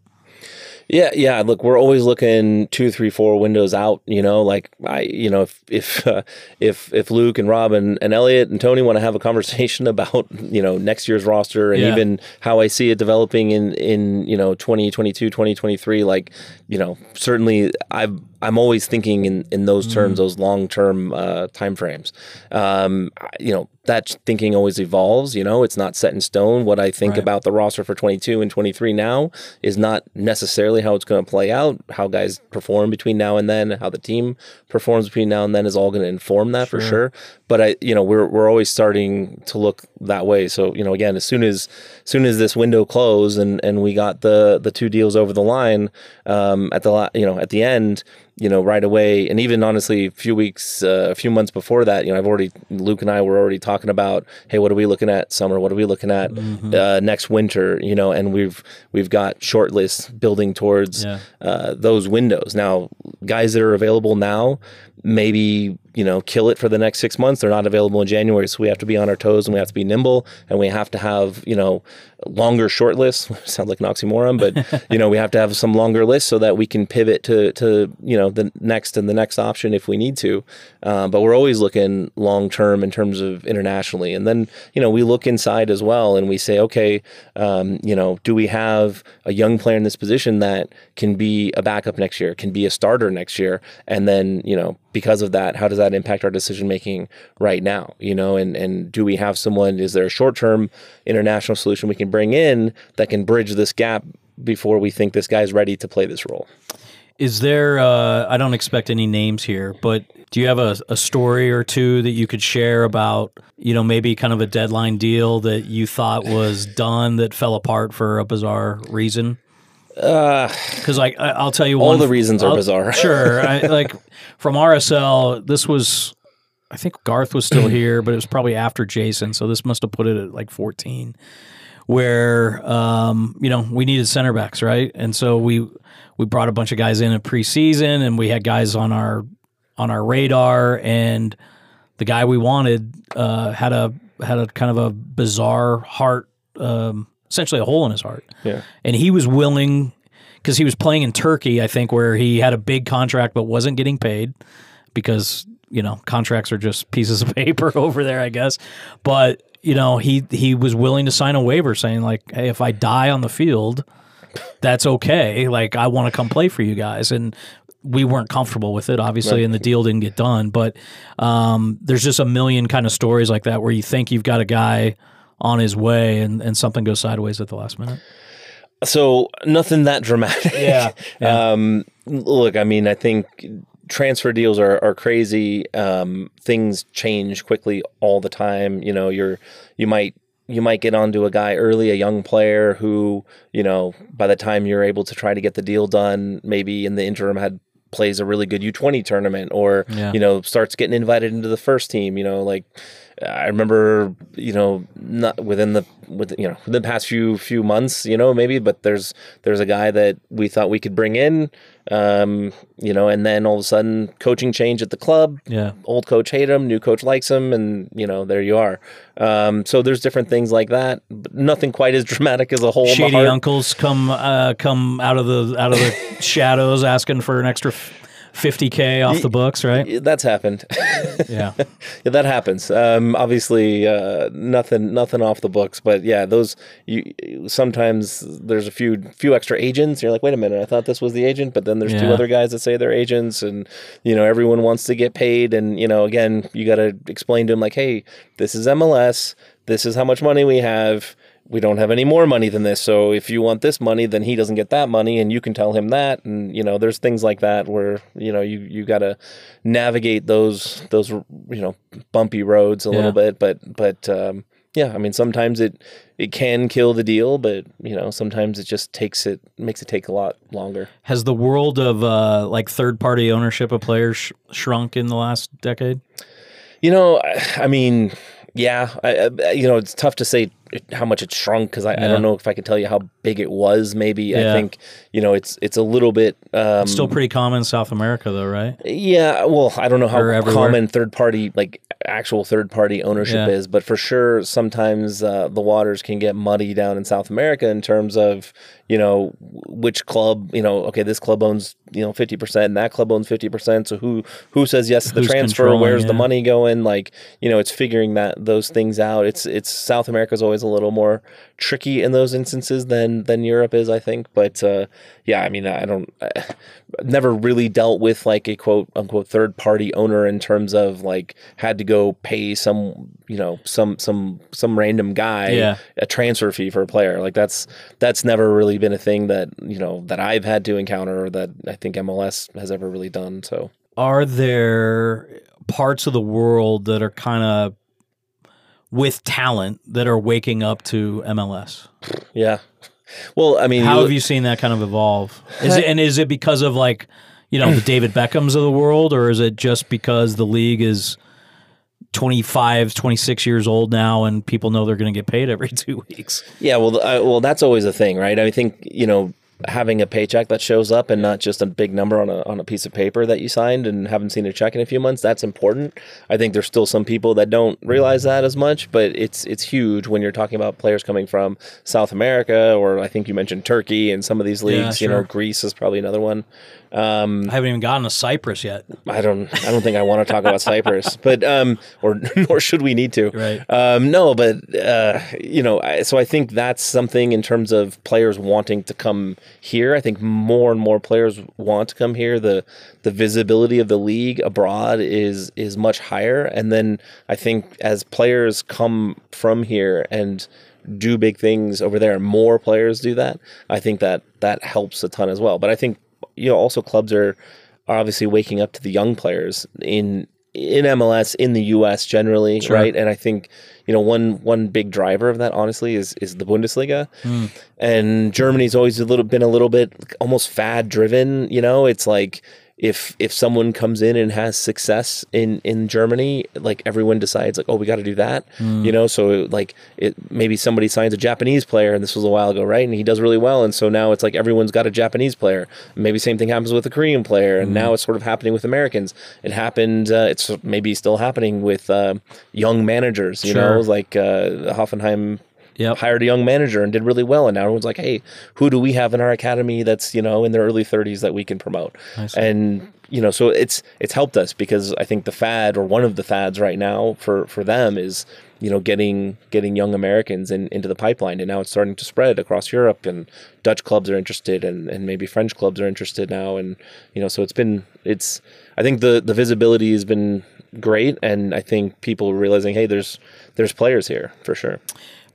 Yeah, yeah. Look, we're always looking two, three, four windows out. You know, like I, you know, if if uh, if if Luke and Rob and, and Elliot and Tony want to have a conversation *laughs* about you know next year's roster and Yeah. even how I see it developing in in you know 2022, 2023, like you know, certainly I've I'm always thinking in in those terms, those long term uh, time frames. Um, you know, that thinking always evolves. You know, it's not set in stone. What I think Right. about the roster for 22 and 23 now is not necessarily how it's going to play out. How guys perform between now and then, how the team performs between now and then is all going to inform that for Sure. sure. But I, you know, we're we're always starting to look that way. So you know, again, as soon as soon as this window closed and and we got the the two deals over the line um, at the you know at the end. You know, right away, and even honestly, a few weeks, uh, a few months before that, you know, I've already Luke and I were already talking about, hey, what are we looking at summer? What are we looking at Mm-hmm. uh, next winter? You know, and we've we've got short lists building towards Yeah. uh, those windows. Now, guys that are available now, maybe you know, kill it for the next six months. They're not available in January, so we have to be on our toes and we have to be nimble and we have to have you know longer short lists. *laughs* Sounds like an oxymoron, but *laughs* you know we have to have some longer lists so that we can pivot to to you know the next and the next option if we need to. Um, but we're always looking long term in terms of internationally, and then you know we look inside as well and we say, okay, um, you know, do we have a young player in this position that can be a backup next year, can be a starter next year, and then you know because of that, how does that impact our decision making right now? You know, and and do we have someone? Is there a short term international solution we can bring in that can bridge this gap before we think this guy's ready to play this role? Is there? Uh, I don't expect any names here, but do you have a, a story or two that you could share about? You know, maybe kind of a deadline deal that you thought was done that fell apart for a bizarre reason. Because like I, I'll tell you, Uh, All one, the reasons are I'll- bizarre. *laughs* sure, I, like from RSL, this was. I think Garth was still here, but it was probably after Jason, so this must have put it at like 14 where um, you know we needed center backs, right? And so we we brought a bunch of guys in at preseason, and we had guys on our on our radar, and the guy we wanted uh, had a had a kind of a bizarre heart, um, essentially a hole in his heart, Yeah. and he was willing because he was playing in Turkey, I think, where he had a big contract but wasn't getting paid because you know contracts are just pieces of *laughs* paper over there, I guess. But you know he he was willing to sign a waiver saying like, hey, if I die on the field, that's okay. Like I want to come play for you guys, and we weren't comfortable with it, obviously, and the deal didn't get done. But um, there's just a million kind of stories like that where you think you've got a guy on his way, and, and something goes sideways at the last minute. So nothing that dramatic. Yeah, *laughs* yeah. Um, look, I mean, I think transfer deals are, are crazy. Um, things change quickly all the time. You know, you're you might you might get onto a guy early, a young player who you know by the time you're able to try to get the deal done, maybe in the interim had plays a really good U20 tournament or Yeah. you know starts getting invited into the first team. You know, like I remember, you know, not within the with you know the past few few months, you know, maybe, but there's there's a guy that we thought we could bring in, um, you know, and then all of a sudden coaching change at the club. Yeah. Old coach hate him, new coach likes him, and you know there you are. Um, so there's different things like that, but nothing quite as *laughs* dramatic as a whole. Shady uncles come uh, come out of the out of the *laughs* shadows asking for an extra fifty k off the books, right? That's happened. *laughs* Yeah. *laughs* Yeah, that happens. Um, obviously, uh, nothing, nothing off the books, but yeah, those. You sometimes there's a few, few extra agents. You're like, wait a minute, I thought this was the agent, but then there's two other guys that say they're agents, and you know everyone wants to get paid, and you know again, you got to explain to them like, hey, this is MLS. This is how much money we have. We don't have any more money than this. So if you want this money, then he doesn't get that money, and you can tell him that. And you know, there's things like that where you know you you got to navigate those those you know bumpy roads a Yeah. little bit. But but um, yeah, I mean sometimes it it can kill the deal, but you know sometimes it just takes it makes it take a lot longer. Has the world of uh, like third party ownership of players sh- shrunk in the last decade? You know, I, I mean, yeah, I, I, you know, it's tough to say how much it shrunk because I, I don't know if I can tell you how big it was. Maybe Yeah. I think you know it's it's a little bit um, Still pretty common in South America, though, right? Yeah, well, I don't know how common third party, like actual third party ownership Yeah. is, but for sure, sometimes uh, the waters can get muddy down in South America in terms of, you know, which club, you know, okay, this club owns, you know, 50% and that club owns 50%. So who, who says yes to the Who's transfer? Where's the money going? Like, you know, it's figuring that those things out. It's, it's South America's always a little more tricky in those instances than, than Europe is, I think. But, uh, yeah, I mean, I don't, I, never really dealt with like a quote unquote third party owner in terms of like had to go pay some you know some some some random guy Yeah. a transfer fee for a player like that's that's never really been a thing that you know that I've had to encounter or that I think MLS has ever really done so Are there parts of the world that are kind of with talent that are waking up to MLS? yeah well I mean How have you seen that kind of evolve? Is it, *laughs* and is it because of like, you know, the David Beckhams of the world, or is it just because the league is 25, 26 years old now, and people know they're going to get paid every *laughs* two weeks. Yeah, well, uh, well, that's always a thing, right? I think you know having a paycheck that shows up and not just a big number on a on a piece of paper that you signed and haven't seen a check in a few months. That's important. I think there's still some people that don't realize that as much, but it's it's huge when you're talking about players coming from South America or I think you mentioned Turkey and some of these leagues. Yeah, You know. Greece is probably another one. Um, I haven't even gotten to Cyprus yet. I don't I don't think I want to talk about Cyprus, *laughs* but um, or *laughs* nor should we need to. Right. Um, no, but uh, you know, I, so I think that's something in terms of players wanting to come here. I think more and more players want to come here. The the visibility of the league abroad is is much higher, and then I think as players come from here and do big things over there, and more players do that. I think that that helps a ton as well. But I think you know also clubs are are obviously waking up to the young players in in MLS in the US generally, right? And I think you know one one big driver of that honestly is is the Bundesliga. Hmm. And Germany's always a little been a little bit almost fad driven, you know? It's like if if someone comes in and has success in in Germany, like everyone decides like, oh, we got to do that, you know. So like it maybe somebody signs a Japanese player, and this was a while ago, right? And he does really well, and so now it's like everyone's got a Japanese player. Maybe same thing happens with a Korean player, and now it's sort of happening with Americans. It happened. Uh, it's maybe still happening with uh, young managers, you know, like uh, Hoffenheim Yep. hired a young manager and did really well. And now everyone's like, hey, who do we have in our academy that's, you know, in their early 30s that we can promote? And, you know, so it's it's helped us because I think the fad or one of the fads right now for for them is, you know, getting getting young Americans in, into the pipeline. And now it's starting to spread across Europe and Dutch clubs are interested and, and maybe French clubs are interested now. And, you know, so it's been it's I think the the visibility has been great and I think people are realizing, hey, there's there's players here for sure.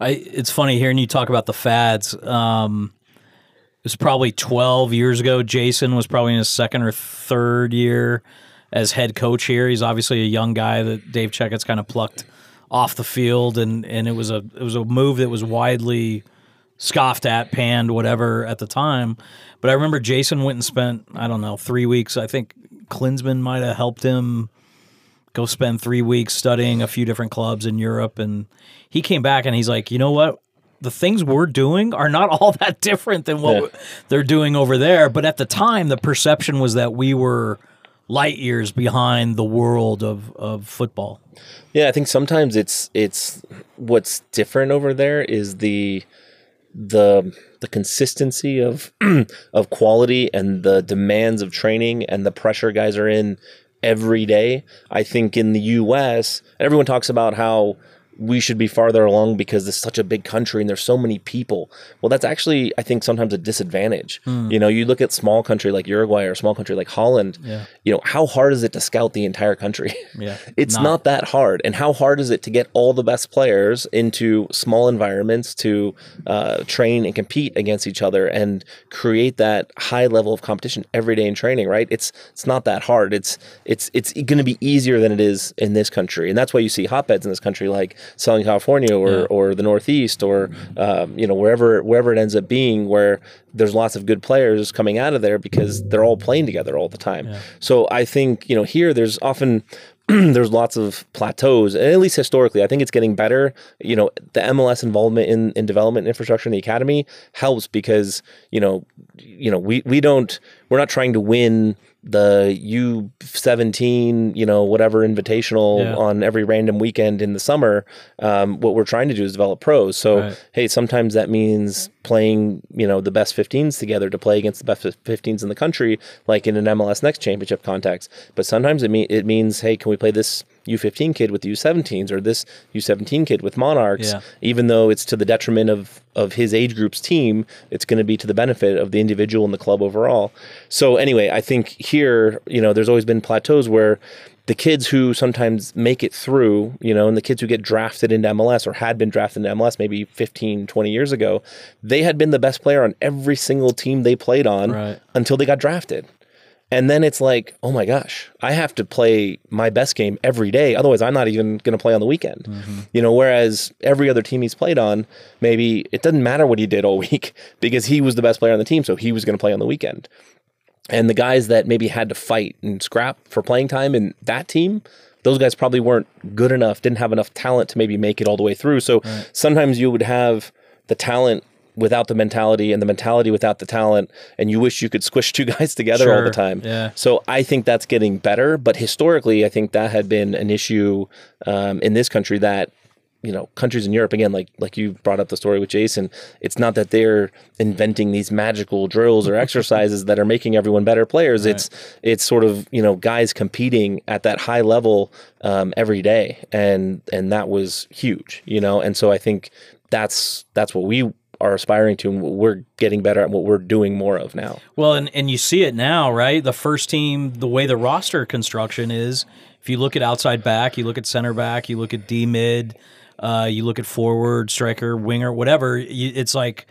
I, it's funny hearing you talk about the fads. Um, it was probably 12 years ago. Jason was probably in his second or third year as head coach here. He's obviously a young guy that Dave Checketts kind of plucked off the field, and, and it was a it was a move that was widely scoffed at, panned, whatever at the time. But I remember Jason went and spent I don't know three weeks. I think Klinsmann might have helped him go spend three weeks studying a few different clubs in Europe. And he came back and he's like, you know what? The things we're doing are not *laughs* all that different than what Yeah. they're doing over there. But at the time, the perception was that we were light years behind the world of, of football. Yeah, I think sometimes it's it's what's different over there is the the the consistency of *clears throat* of quality and the demands of training and the pressure guys are in every day. I think in the US, everyone talks about how we should be farther along because it's such a big country and there's so many people. Well, that's actually I think sometimes a disadvantage. You know, you look at small country like Uruguay or a small country like Holland. Yeah. You know, how hard is it to scout the entire country? *laughs* Yeah. It's Not- not. that hard. And how hard is it to get all the best players into small environments to uh, train and compete against each other and create that high level of competition every day in training? Right? It's it's not that hard. It's it's it's going to be easier than it is in this country, and that's why you see hotbeds in this country like Southern California or Yeah. or the Northeast or um, you know wherever wherever it ends up being where there's lots of good players coming out of there because they're all playing together all the time. So I think you know here there's often *clears throat* there's lots of plateaus, and at least historically, I think it's getting better. You know, the MLS involvement in, in development infrastructure in the academy helps because you know, you know, we we don't we're not trying to win the U seventeen, you know, whatever invitational Yeah. on every random weekend in the summer. Um, what we're trying to do is develop pros. So Right. hey, sometimes that means playing, you know, the best 15s together to play against the best 15s in the country, like in an MLS Next Championship context. But sometimes it mean it means, hey, can we play this U15 kid with the U17s or this U17 kid with Monarchs? Yeah. Even though it's to the detriment of of his age group's team, it's going to be to the benefit of the individual and the club overall. So anyway, I think here, you know, there's always been plateaus where the kids who sometimes make it through, you know, and the kids who get drafted into MLS or had been drafted into MLS maybe 15, 20 years ago, they had been the best player on every single team they played on Right. until they got drafted. And then it's like, oh my gosh, I have to play my best game every day. Otherwise, I'm not even going to play on the weekend. Mm-hmm. You know, whereas every other team he's played on, maybe it doesn't matter what he did all *laughs* week because he was the best player on the team. So he was going to play on the weekend. And the guys that maybe had to fight and scrap for playing time in that team those guys probably weren't good enough, didn't have enough talent to maybe make it all the way through. So sometimes you would have the talent without the mentality and the mentality without the talent and you wish you could squish two *laughs* guys together all the time. Yeah. so i think that's getting better but historically i think that had been an issue um, in this country that you know countries in europe again like like you brought up the story with jason it's not that they're inventing these magical drills or *laughs* exercises that are making everyone better players. It's it's sort of you know guys competing at that high level um, every day and and that was huge you know? And so i think that's that's what we are aspiring to and we're getting better at and what we're doing more of now Well, and, and you see it now, right? The first team, the way the roster construction is, if you look at outside back, you look at center back, you look at D mid, uh, you look at forward, striker, winger, whatever, you, it's like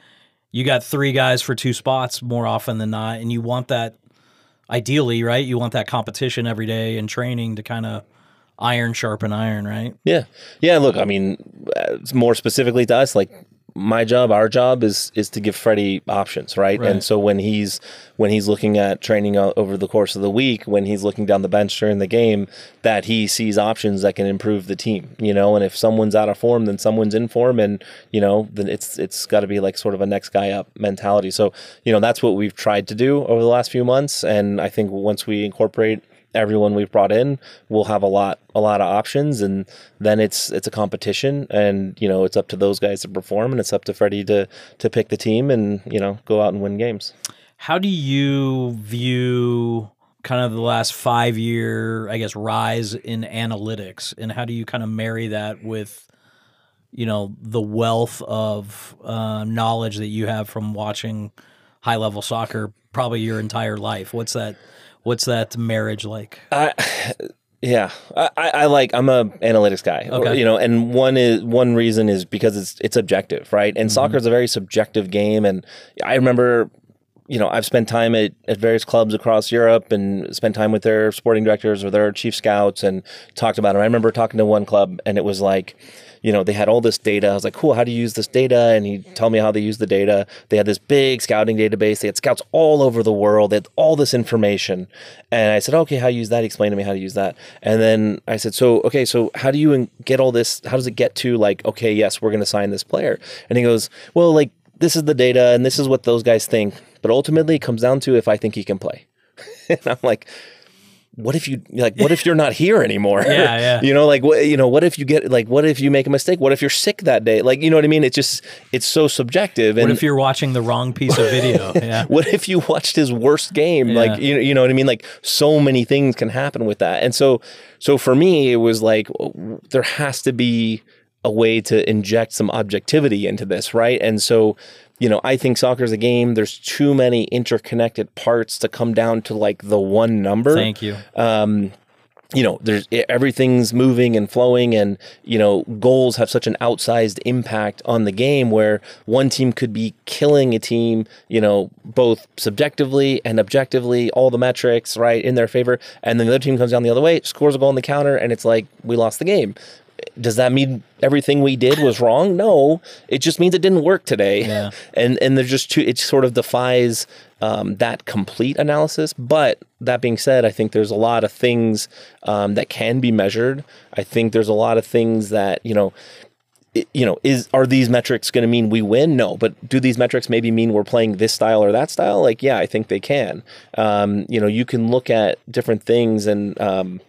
you got three guys for two spots more often than not. And you want that, ideally, right? You want that competition every day in training to kind of iron sharpen iron, right? Yeah, yeah. Look, I mean, uh, more specifically to us, like my job, our job is is to give Freddie options, right? Right. And so when he's when he's looking at training over the course of the week, when he's looking down the bench during the game, that he sees options that can improve the team, you know. And if someone's out of form, then someone's in form, and you know, then it's it's got to be like sort of a next guy up mentality. So you know, that's what we've tried to do over the last few months, and I think once we incorporate everyone we've brought in we'll have a lot a lot of options and then it's it's a competition and you know it's up to those guys to perform and it's up to Freddie to to pick the team and you know go out and win games How do you view kind of the last five year, I guess, rise in analytics, and how do you kind of marry that with, you know, the wealth of uh, knowledge that you have from watching high level soccer probably your entire life? What's that? What's that marriage like? I, *sighs* yeah, I, I like. I'm a analytics guy. Okay. you know, and one is one reason is because it's it's objective, right? And mm-hmm. soccer is a very subjective game, and I remember. You know, I've spent time at, at various clubs across Europe and spent time with their sporting directors or their chief scouts and talked about it. I remember talking to one club and it was like, you know, they had all this data. I was like, cool, how do you use this data? And he'd tell me how they use the data. They had this big scouting database. They had scouts all over the world. They had all this information. And I said, okay, how you use that? Explain to me how to use that. And then I said, so, okay, so how do you get all this? How does it get to like, okay, yes, we're going to sign this player? And he goes, well, like, this is the data and this is what those guys think. But ultimately, it comes down to if I think he can play. *laughs* and I'm like, what if you like what if you're not here anymore? *laughs* Yeah, yeah. *laughs* you know like what you know what if you get like what if you make a mistake? What if you're sick that day? Like you know what i mean? It's just it's so subjective. And What if you're watching the wrong piece of video? *laughs* Yeah. what if you watched his worst game? Yeah. like you know, you know what i mean? Like so many things can happen with that. And so so for me it was like there has to be a way to inject some objectivity into this right? And so you know i think soccer is a game there's too many interconnected parts to come down to like the one number Thank you. um, you know, there's everything's moving and flowing, and you know, goals have such an outsized impact on the game where one team could be killing a team, you know, both subjectively and objectively, all the metrics right in their favor, and then the other team comes down the other way, scores a goal on the counter, and it's like we lost the game. Does that mean everything we did was wrong? No, it just means it didn't work today. Yeah. *laughs* And and there's just too. It sort of defies um, that complete analysis. But that being said, I think there's a lot of things um, that can be measured. I think there's a lot of things that you know. it- You know, is are these metrics going to mean we win? No, but do these metrics maybe mean we're playing this style or that style? Like, yeah, I think they can. Um, you know, you can look at different things and um,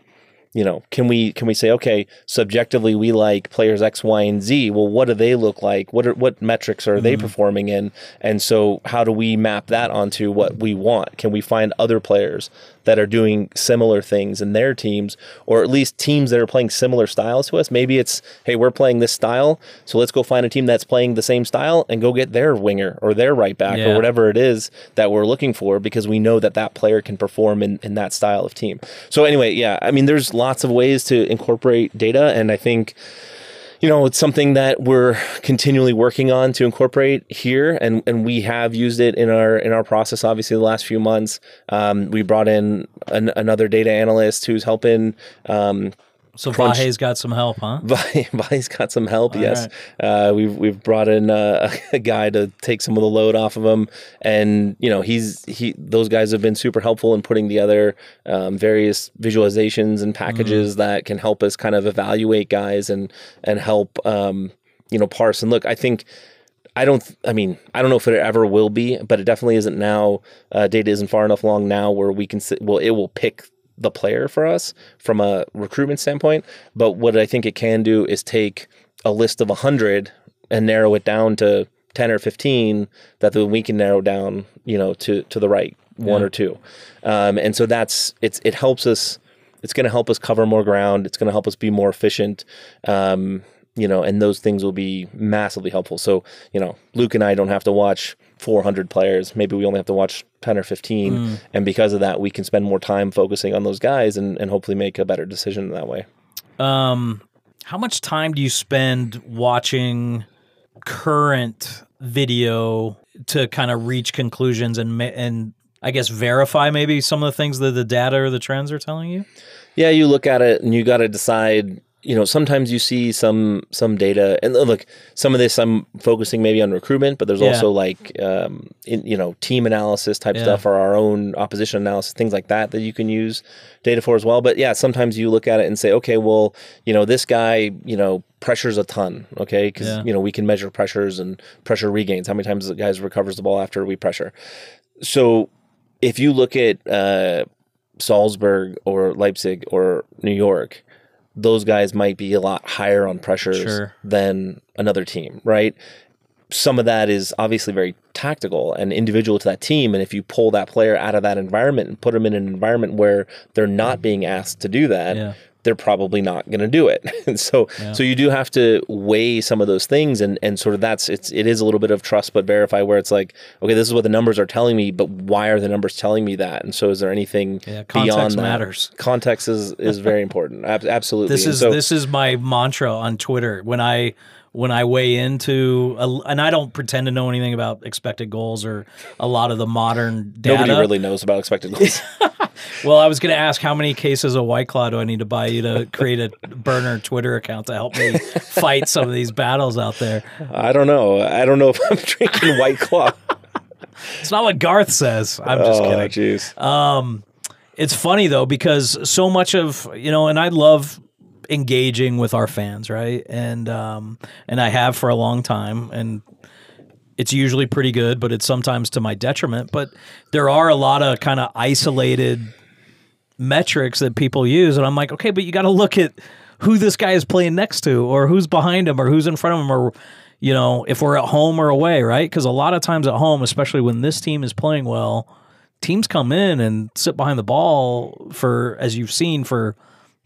you know, can we can we say okay, subjectively we like players X, Y, and Z? Well, what do they look like? What are what metrics are they mm-hmm. performing in? And so, how do we map that onto what we want? Can we find other players that are doing similar things in their teams, or at least teams that are playing similar styles to us? Maybe it's hey, we're playing this style, so let's go find a team that's playing the same style and go get their winger or their right back Yeah. or whatever it is that we're looking for because we know that that player can perform in, in that style of team. So anyway, yeah, I mean, there's lots of ways to incorporate data, and I think you know it's something that we're continually working on to incorporate here and and we have used it in our in our process obviously the last few months. Um, we brought in an, another data analyst who's helping um, So crunch- Vahe's got some help, huh? *laughs* Vi's got some help. All yes, uh, we've we've brought in uh, *laughs* a guy to take some of the load off of him, and you know he's he those guys have been super helpful in putting together um, various visualizations and packages that can help us kind of evaluate guys and and help um, you know parse and look. I think. I don't. I mean, I don't know if it ever will be, but it definitely isn't now. Uh, data isn't far enough along now where we can. Sit, well, it will pick the player for us from a recruitment standpoint. But what I think it can do is take a list of hundred and narrow it down to ten or fifteen that then we can narrow down, you know, to to the right one Yeah. or two. Um, and so that's it's it helps us. It's going to help us cover more ground. It's going to help us be more efficient. Um, you know, and those things will be massively helpful. So, you know, Luke and I don't have to watch 400 players. Maybe we only have to watch 10 or 15. And because of that, we can spend more time focusing on those guys and, and hopefully make a better decision that way. Um, how much time do you spend watching current video to kind of reach conclusions and and I guess verify maybe some of the things that the data or the trends are telling you? Yeah, you look at it and you got to decide. You know, sometimes you see some some data, and look, some of this I'm focusing maybe on recruitment, but there's Yeah. also like um, in, you know team analysis type Yeah. stuff or our own opposition analysis, things like that that you can use data for as well. But yeah, sometimes you look at it and say, okay, well, you know, this guy, you know, pressures a ton, okay, because Yeah. you know we can measure pressures and pressure regains, how many times the guys recovers the ball after we pressure. So if you look at uh, Salzburg or Leipzig or New York, those guys might be a lot higher on pressures Sure. than another team, right? Some of that is obviously very tactical and individual to that team. And if you pull that player out of that environment and put them in an environment where they're not being asked to do that, Yeah. They're probably not going to do it. *laughs* And so, so you do have to weigh some of those things, and and sort of that's it's it is a little bit of trust but verify, where it's like, okay, this is what the numbers are telling me, but why are the numbers telling me that? And so, is there anything Yeah, context beyond that? matters. Context is is very *laughs* important. Ab- absolutely. This And is so, this is my mantra on Twitter when I when I weigh into a, and I don't pretend to know anything about expected goals or a lot of the modern data. nobody really knows about expected goals. *laughs* Well, I was going to ask how many cases of White Claw do I need to buy you to create a burner Twitter account to help me fight some of these battles out there? I don't know. I don't know if I'm *laughs* drinking White Claw. It's not what Garth says. I'm just oh, kidding. jeez. Um, it's funny though because so much of you know, and I love engaging with our fans, right? And um, and I have for a long time, and it's usually pretty good, but it's sometimes to my detriment. But there are a lot of kind of isolated metrics that people use, and I'm like, okay, but you got to look at who this guy is playing next to, or who's behind him, or who's in front of him, or you know, if we're at home or away, right? Because a lot of times at home, especially when this team is playing well, teams come in and sit behind the ball for, as you've seen, for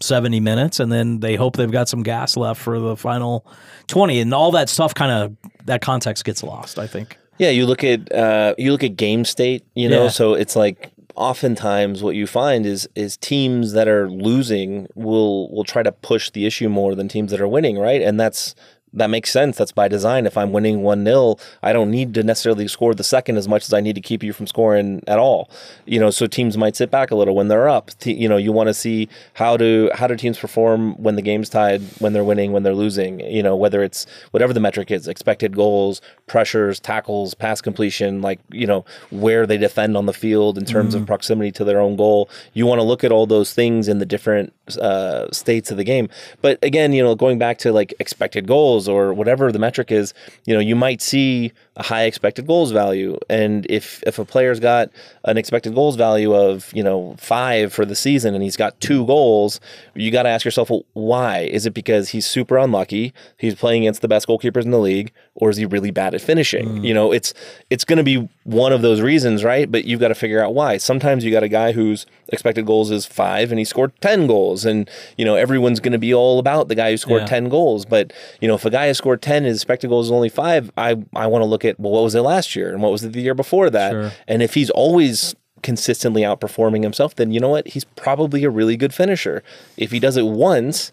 70 minutes, and then they hope they've got some gas left for the final 20, and all that stuff kind of that context gets lost. I think. Yeah, you look at uh, you look at game state, you know, Yeah. so it's like oftentimes what you find is is teams that are losing will will try to push the issue more than teams that are winning, right? And that's that makes sense. That's by design. If I'm winning 1 0, I don't need to necessarily score the second as much as I need to keep you from scoring at all. You know, so teams might sit back a little when they're up. Te- you know, you want to see how do how do teams perform when the game's tied, when they're winning, when they're losing. You know, whether it's whatever the metric is, expected goals, pressures, tackles, pass completion, like, you know, where they defend on the field in terms of proximity to their own goal. You want to look at all those things in the different uh, states of the game. But again, you know, going back to like expected goals or whatever the metric is, you know, you might see a high expected goals value. And if if a player's got an expected goals value of, you know, five for the season and he's got two goals, you got to ask yourself, well, why? Is it because he's super unlucky? He's playing against the best goalkeepers in the league, or is he really bad at finishing? Mm. You know, it's it's going to be one of those reasons, right? But you've got to figure out why. Sometimes you got a guy whose expected goals is five and he scored 10 goals. And, you know, everyone's going to be all about the guy who scored Yeah. 10 goals. But, you know, if a guy has scored 10 and his expected goals is only five, I, I want to look at, well, what was it last year? And what was it the year before that? Sure. And if he's always consistently outperforming himself, then you know what? He's probably a really good finisher. If he does it once,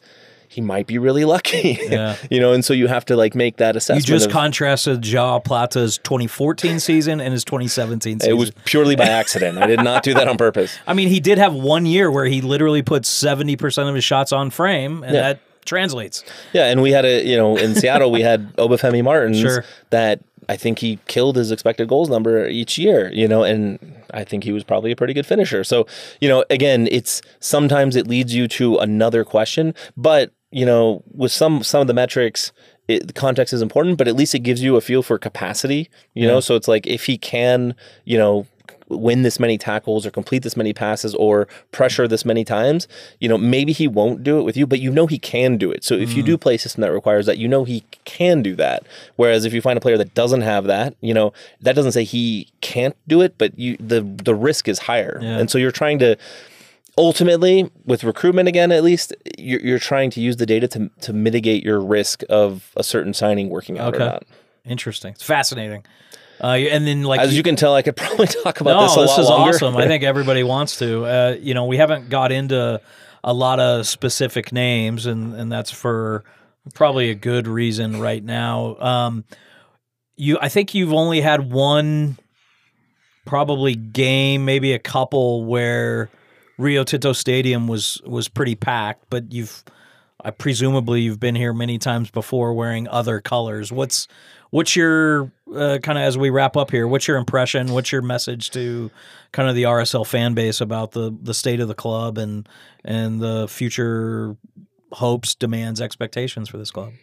he might be really lucky. *laughs* Yeah. you know, and so you have to like make that assessment. You just of- contrasted Joao Plata's 2014 season and his 2017 season. it was purely by accident. I did not do that on purpose. *laughs* I mean, he did have one year where he literally put 70% of his shots on frame, and Yeah. that translates. Yeah, and we had a you know in Seattle we had *laughs* Obafemi Martins Sure. that I think he killed his expected goals number each year. You know, and I think he was probably a pretty good finisher. So you know, again, it's sometimes it leads you to another question, but you know, with some some of the metrics. It, the context is important, but at least it gives you a feel for capacity, you know. So it's like if he can, you know, win this many tackles or complete this many passes or pressure this many times, you know, maybe he won't do it with you, but you know he can do it. So if you do mm. play a system that requires that, you know he can do that. Whereas if you find a player that doesn't have that, you know, that doesn't say he can't do it, but you the the risk is higher. Yeah. And so you're trying to ultimately with recruitment again at least you're, you're trying to use the data to, to mitigate your risk of a certain signing working out Okay. or not Interesting. It's fascinating. Uh, and then, like, as you can tell i could *laughs* probably talk about no, this a this lot is longer awesome. I *laughs* think everybody wants to. Uh, you know, we haven't got into a lot of specific names, and and that's for probably a good reason right now. Um, you, I think you've only had one, probably game, maybe a couple where Rio Tinto Stadium was was pretty packed, but you've. I presumably you've been here many times before wearing other colors. What's what's your uh, kind of as we wrap up here? What's your impression? What's your message to kind of the RSL fan base about the the state of the club and and the future hopes, demands, expectations for this club?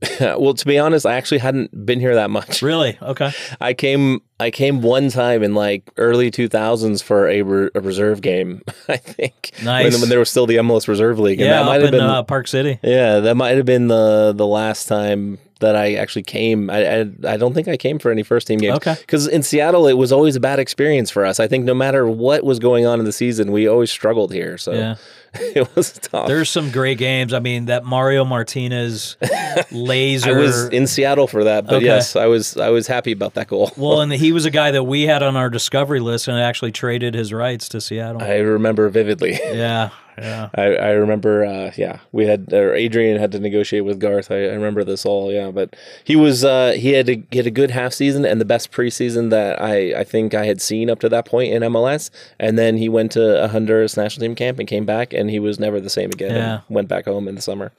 *laughs* well to be honest i actually hadn't been here that much Really? Okay. *laughs* I came I came one time in like early 2000s for a, re- a reserve game, *laughs* I think. Nice. When, when there was still the MLS Reserve League. And Yeah, that might up have in been uh, Park City. Yeah, that might have been the the last time that I actually came. I I, I don't think I came for any first team games. Okay. Because in Seattle, it was always a bad experience for us. I think no matter what was going on in the season, we always struggled here. So Yeah. *laughs* it was tough. There's some great games. I mean, that Mario Martinez *laughs* laser. I was in Seattle for that, but Okay. yes, I was I was happy about that goal. well, and *laughs* he was a guy that we had on our discovery list and actually traded his rights to Seattle. I remember vividly. yeah, yeah. I, I remember, uh, yeah, we had or Adrian had to negotiate with Garth. I, I remember this all, yeah. But he was uh, he had a, he had a good half season and the best preseason that I, I think I had seen up to that point in MLS. And then he went to a Honduras national team camp and came back, and he was never the same again. Yeah. and went back home in the summer.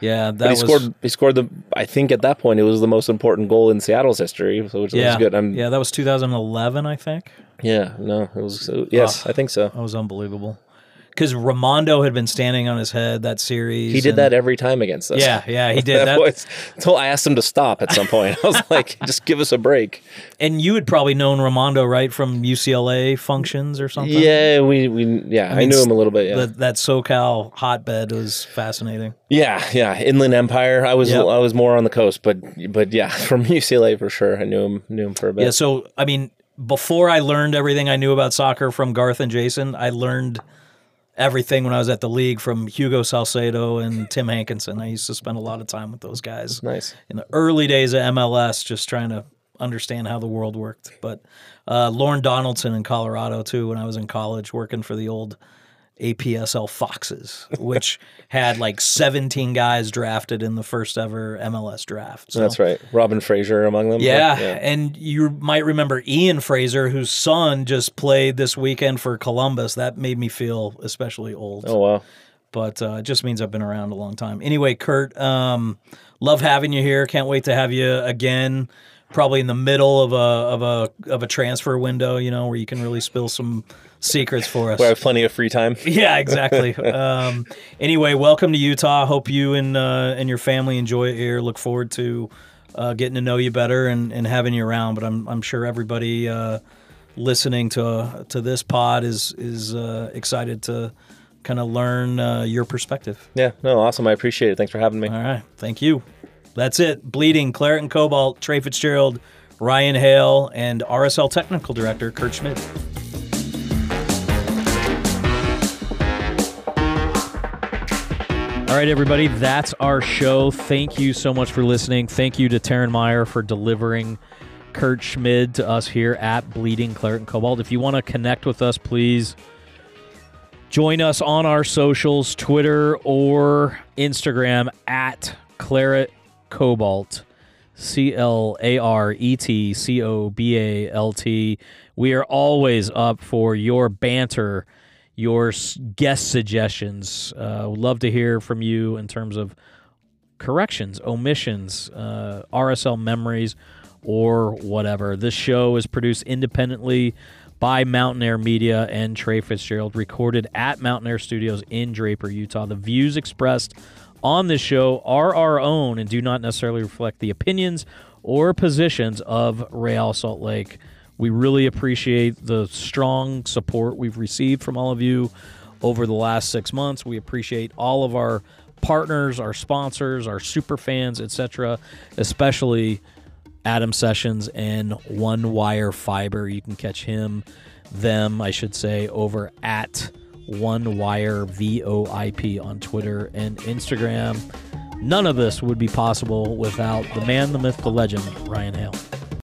Yeah, that But he was scored he scored the I think at that point it was the most important goal in Seattle's history, so which yeah, was good. I'm, yeah. that was 2011, I think. Yeah, no, it was yes, I think so. That was unbelievable. Because Rimando had been standing on his head that series. He did and- that every time against us. Yeah, yeah, he *laughs* did that was until I asked him to stop at some point. I was like, *laughs* just give us a break. And you had probably known Rimando, right, from UCLA functions or something. Yeah, we, we yeah, I, mean, knew him a little bit. Yeah, The, that SoCal hotbed was fascinating. yeah, yeah. Inland Empire. I was Yep. I was more on the coast, but but yeah, *laughs* from UCLA for sure. I knew him knew him for a bit. Yeah, so I mean, before I learned everything I knew about soccer from Garth and Jason, I learned everything when I was at the league from Hugo Salcedo and Tim Hankinson. I used to spend a lot of time with those guys nice. in the early days of MLS, just trying to understand how the world worked. But uh, Lorne Donaldson in Colorado too, when I was in college, working for the old APSL Foxes, which *laughs* had like 17 guys drafted in the first ever MLS draft. So, That's right. Robin Fraser among them. yeah, yeah. and you might remember Ian Fraser, whose son just played this weekend for Columbus. That made me feel especially old Oh wow. but uh, it just means I've been around a long time. Anyway, Kurt, um, love having you here. Can't wait to have you again. Probably in the middle of a of a of a transfer window, you know, where you can really spill some secrets for us. We have plenty of free time. *laughs* yeah, exactly. *laughs* um, anyway, welcome to Utah. Hope you and uh, and your family enjoy it here. Look forward to uh, getting to know you better and, and having you around. But I'm I'm sure everybody uh, listening to to this pod is is uh, excited to kind of learn uh, your perspective. Yeah. No, awesome. I appreciate it. Thanks for having me. All right, thank you. That's it. Bleeding, Claret and Cobalt, Trey Fitzgerald, Ryan Hale, and RSL Technical Director Kurt Schmid. All right, everybody, that's our show. Thank you so much for listening. Thank you to Taryn Meyer for delivering Kurt Schmid to us here at Bleeding Claret and Cobalt. If you want to connect with us, please Join us on our socials, Twitter or Instagram at Claret Cobalt, C L A R E T C O B A L T. We are always up for your banter, your guest suggestions. Uh, would love to hear from you in terms of corrections, omissions, uh, RSL memories, or whatever. This show is produced independently by Mountain Air Media and Trey Fitzgerald, recorded at Mountain Air Studios in Draper, Utah. The views expressed on this show are our own and do not necessarily reflect the opinions or positions of Real Salt Lake. We really appreciate the strong support we've received from all of you over the last six months. We appreciate all of our partners, our sponsors, our super fans, etc., especially Adam Sessions and One Wire Fiber. You can catch him, them, I should say, over at One Wire VOIP on Twitter and Instagram. None of this would be possible without the man, the myth, the legend, Ryan Hale.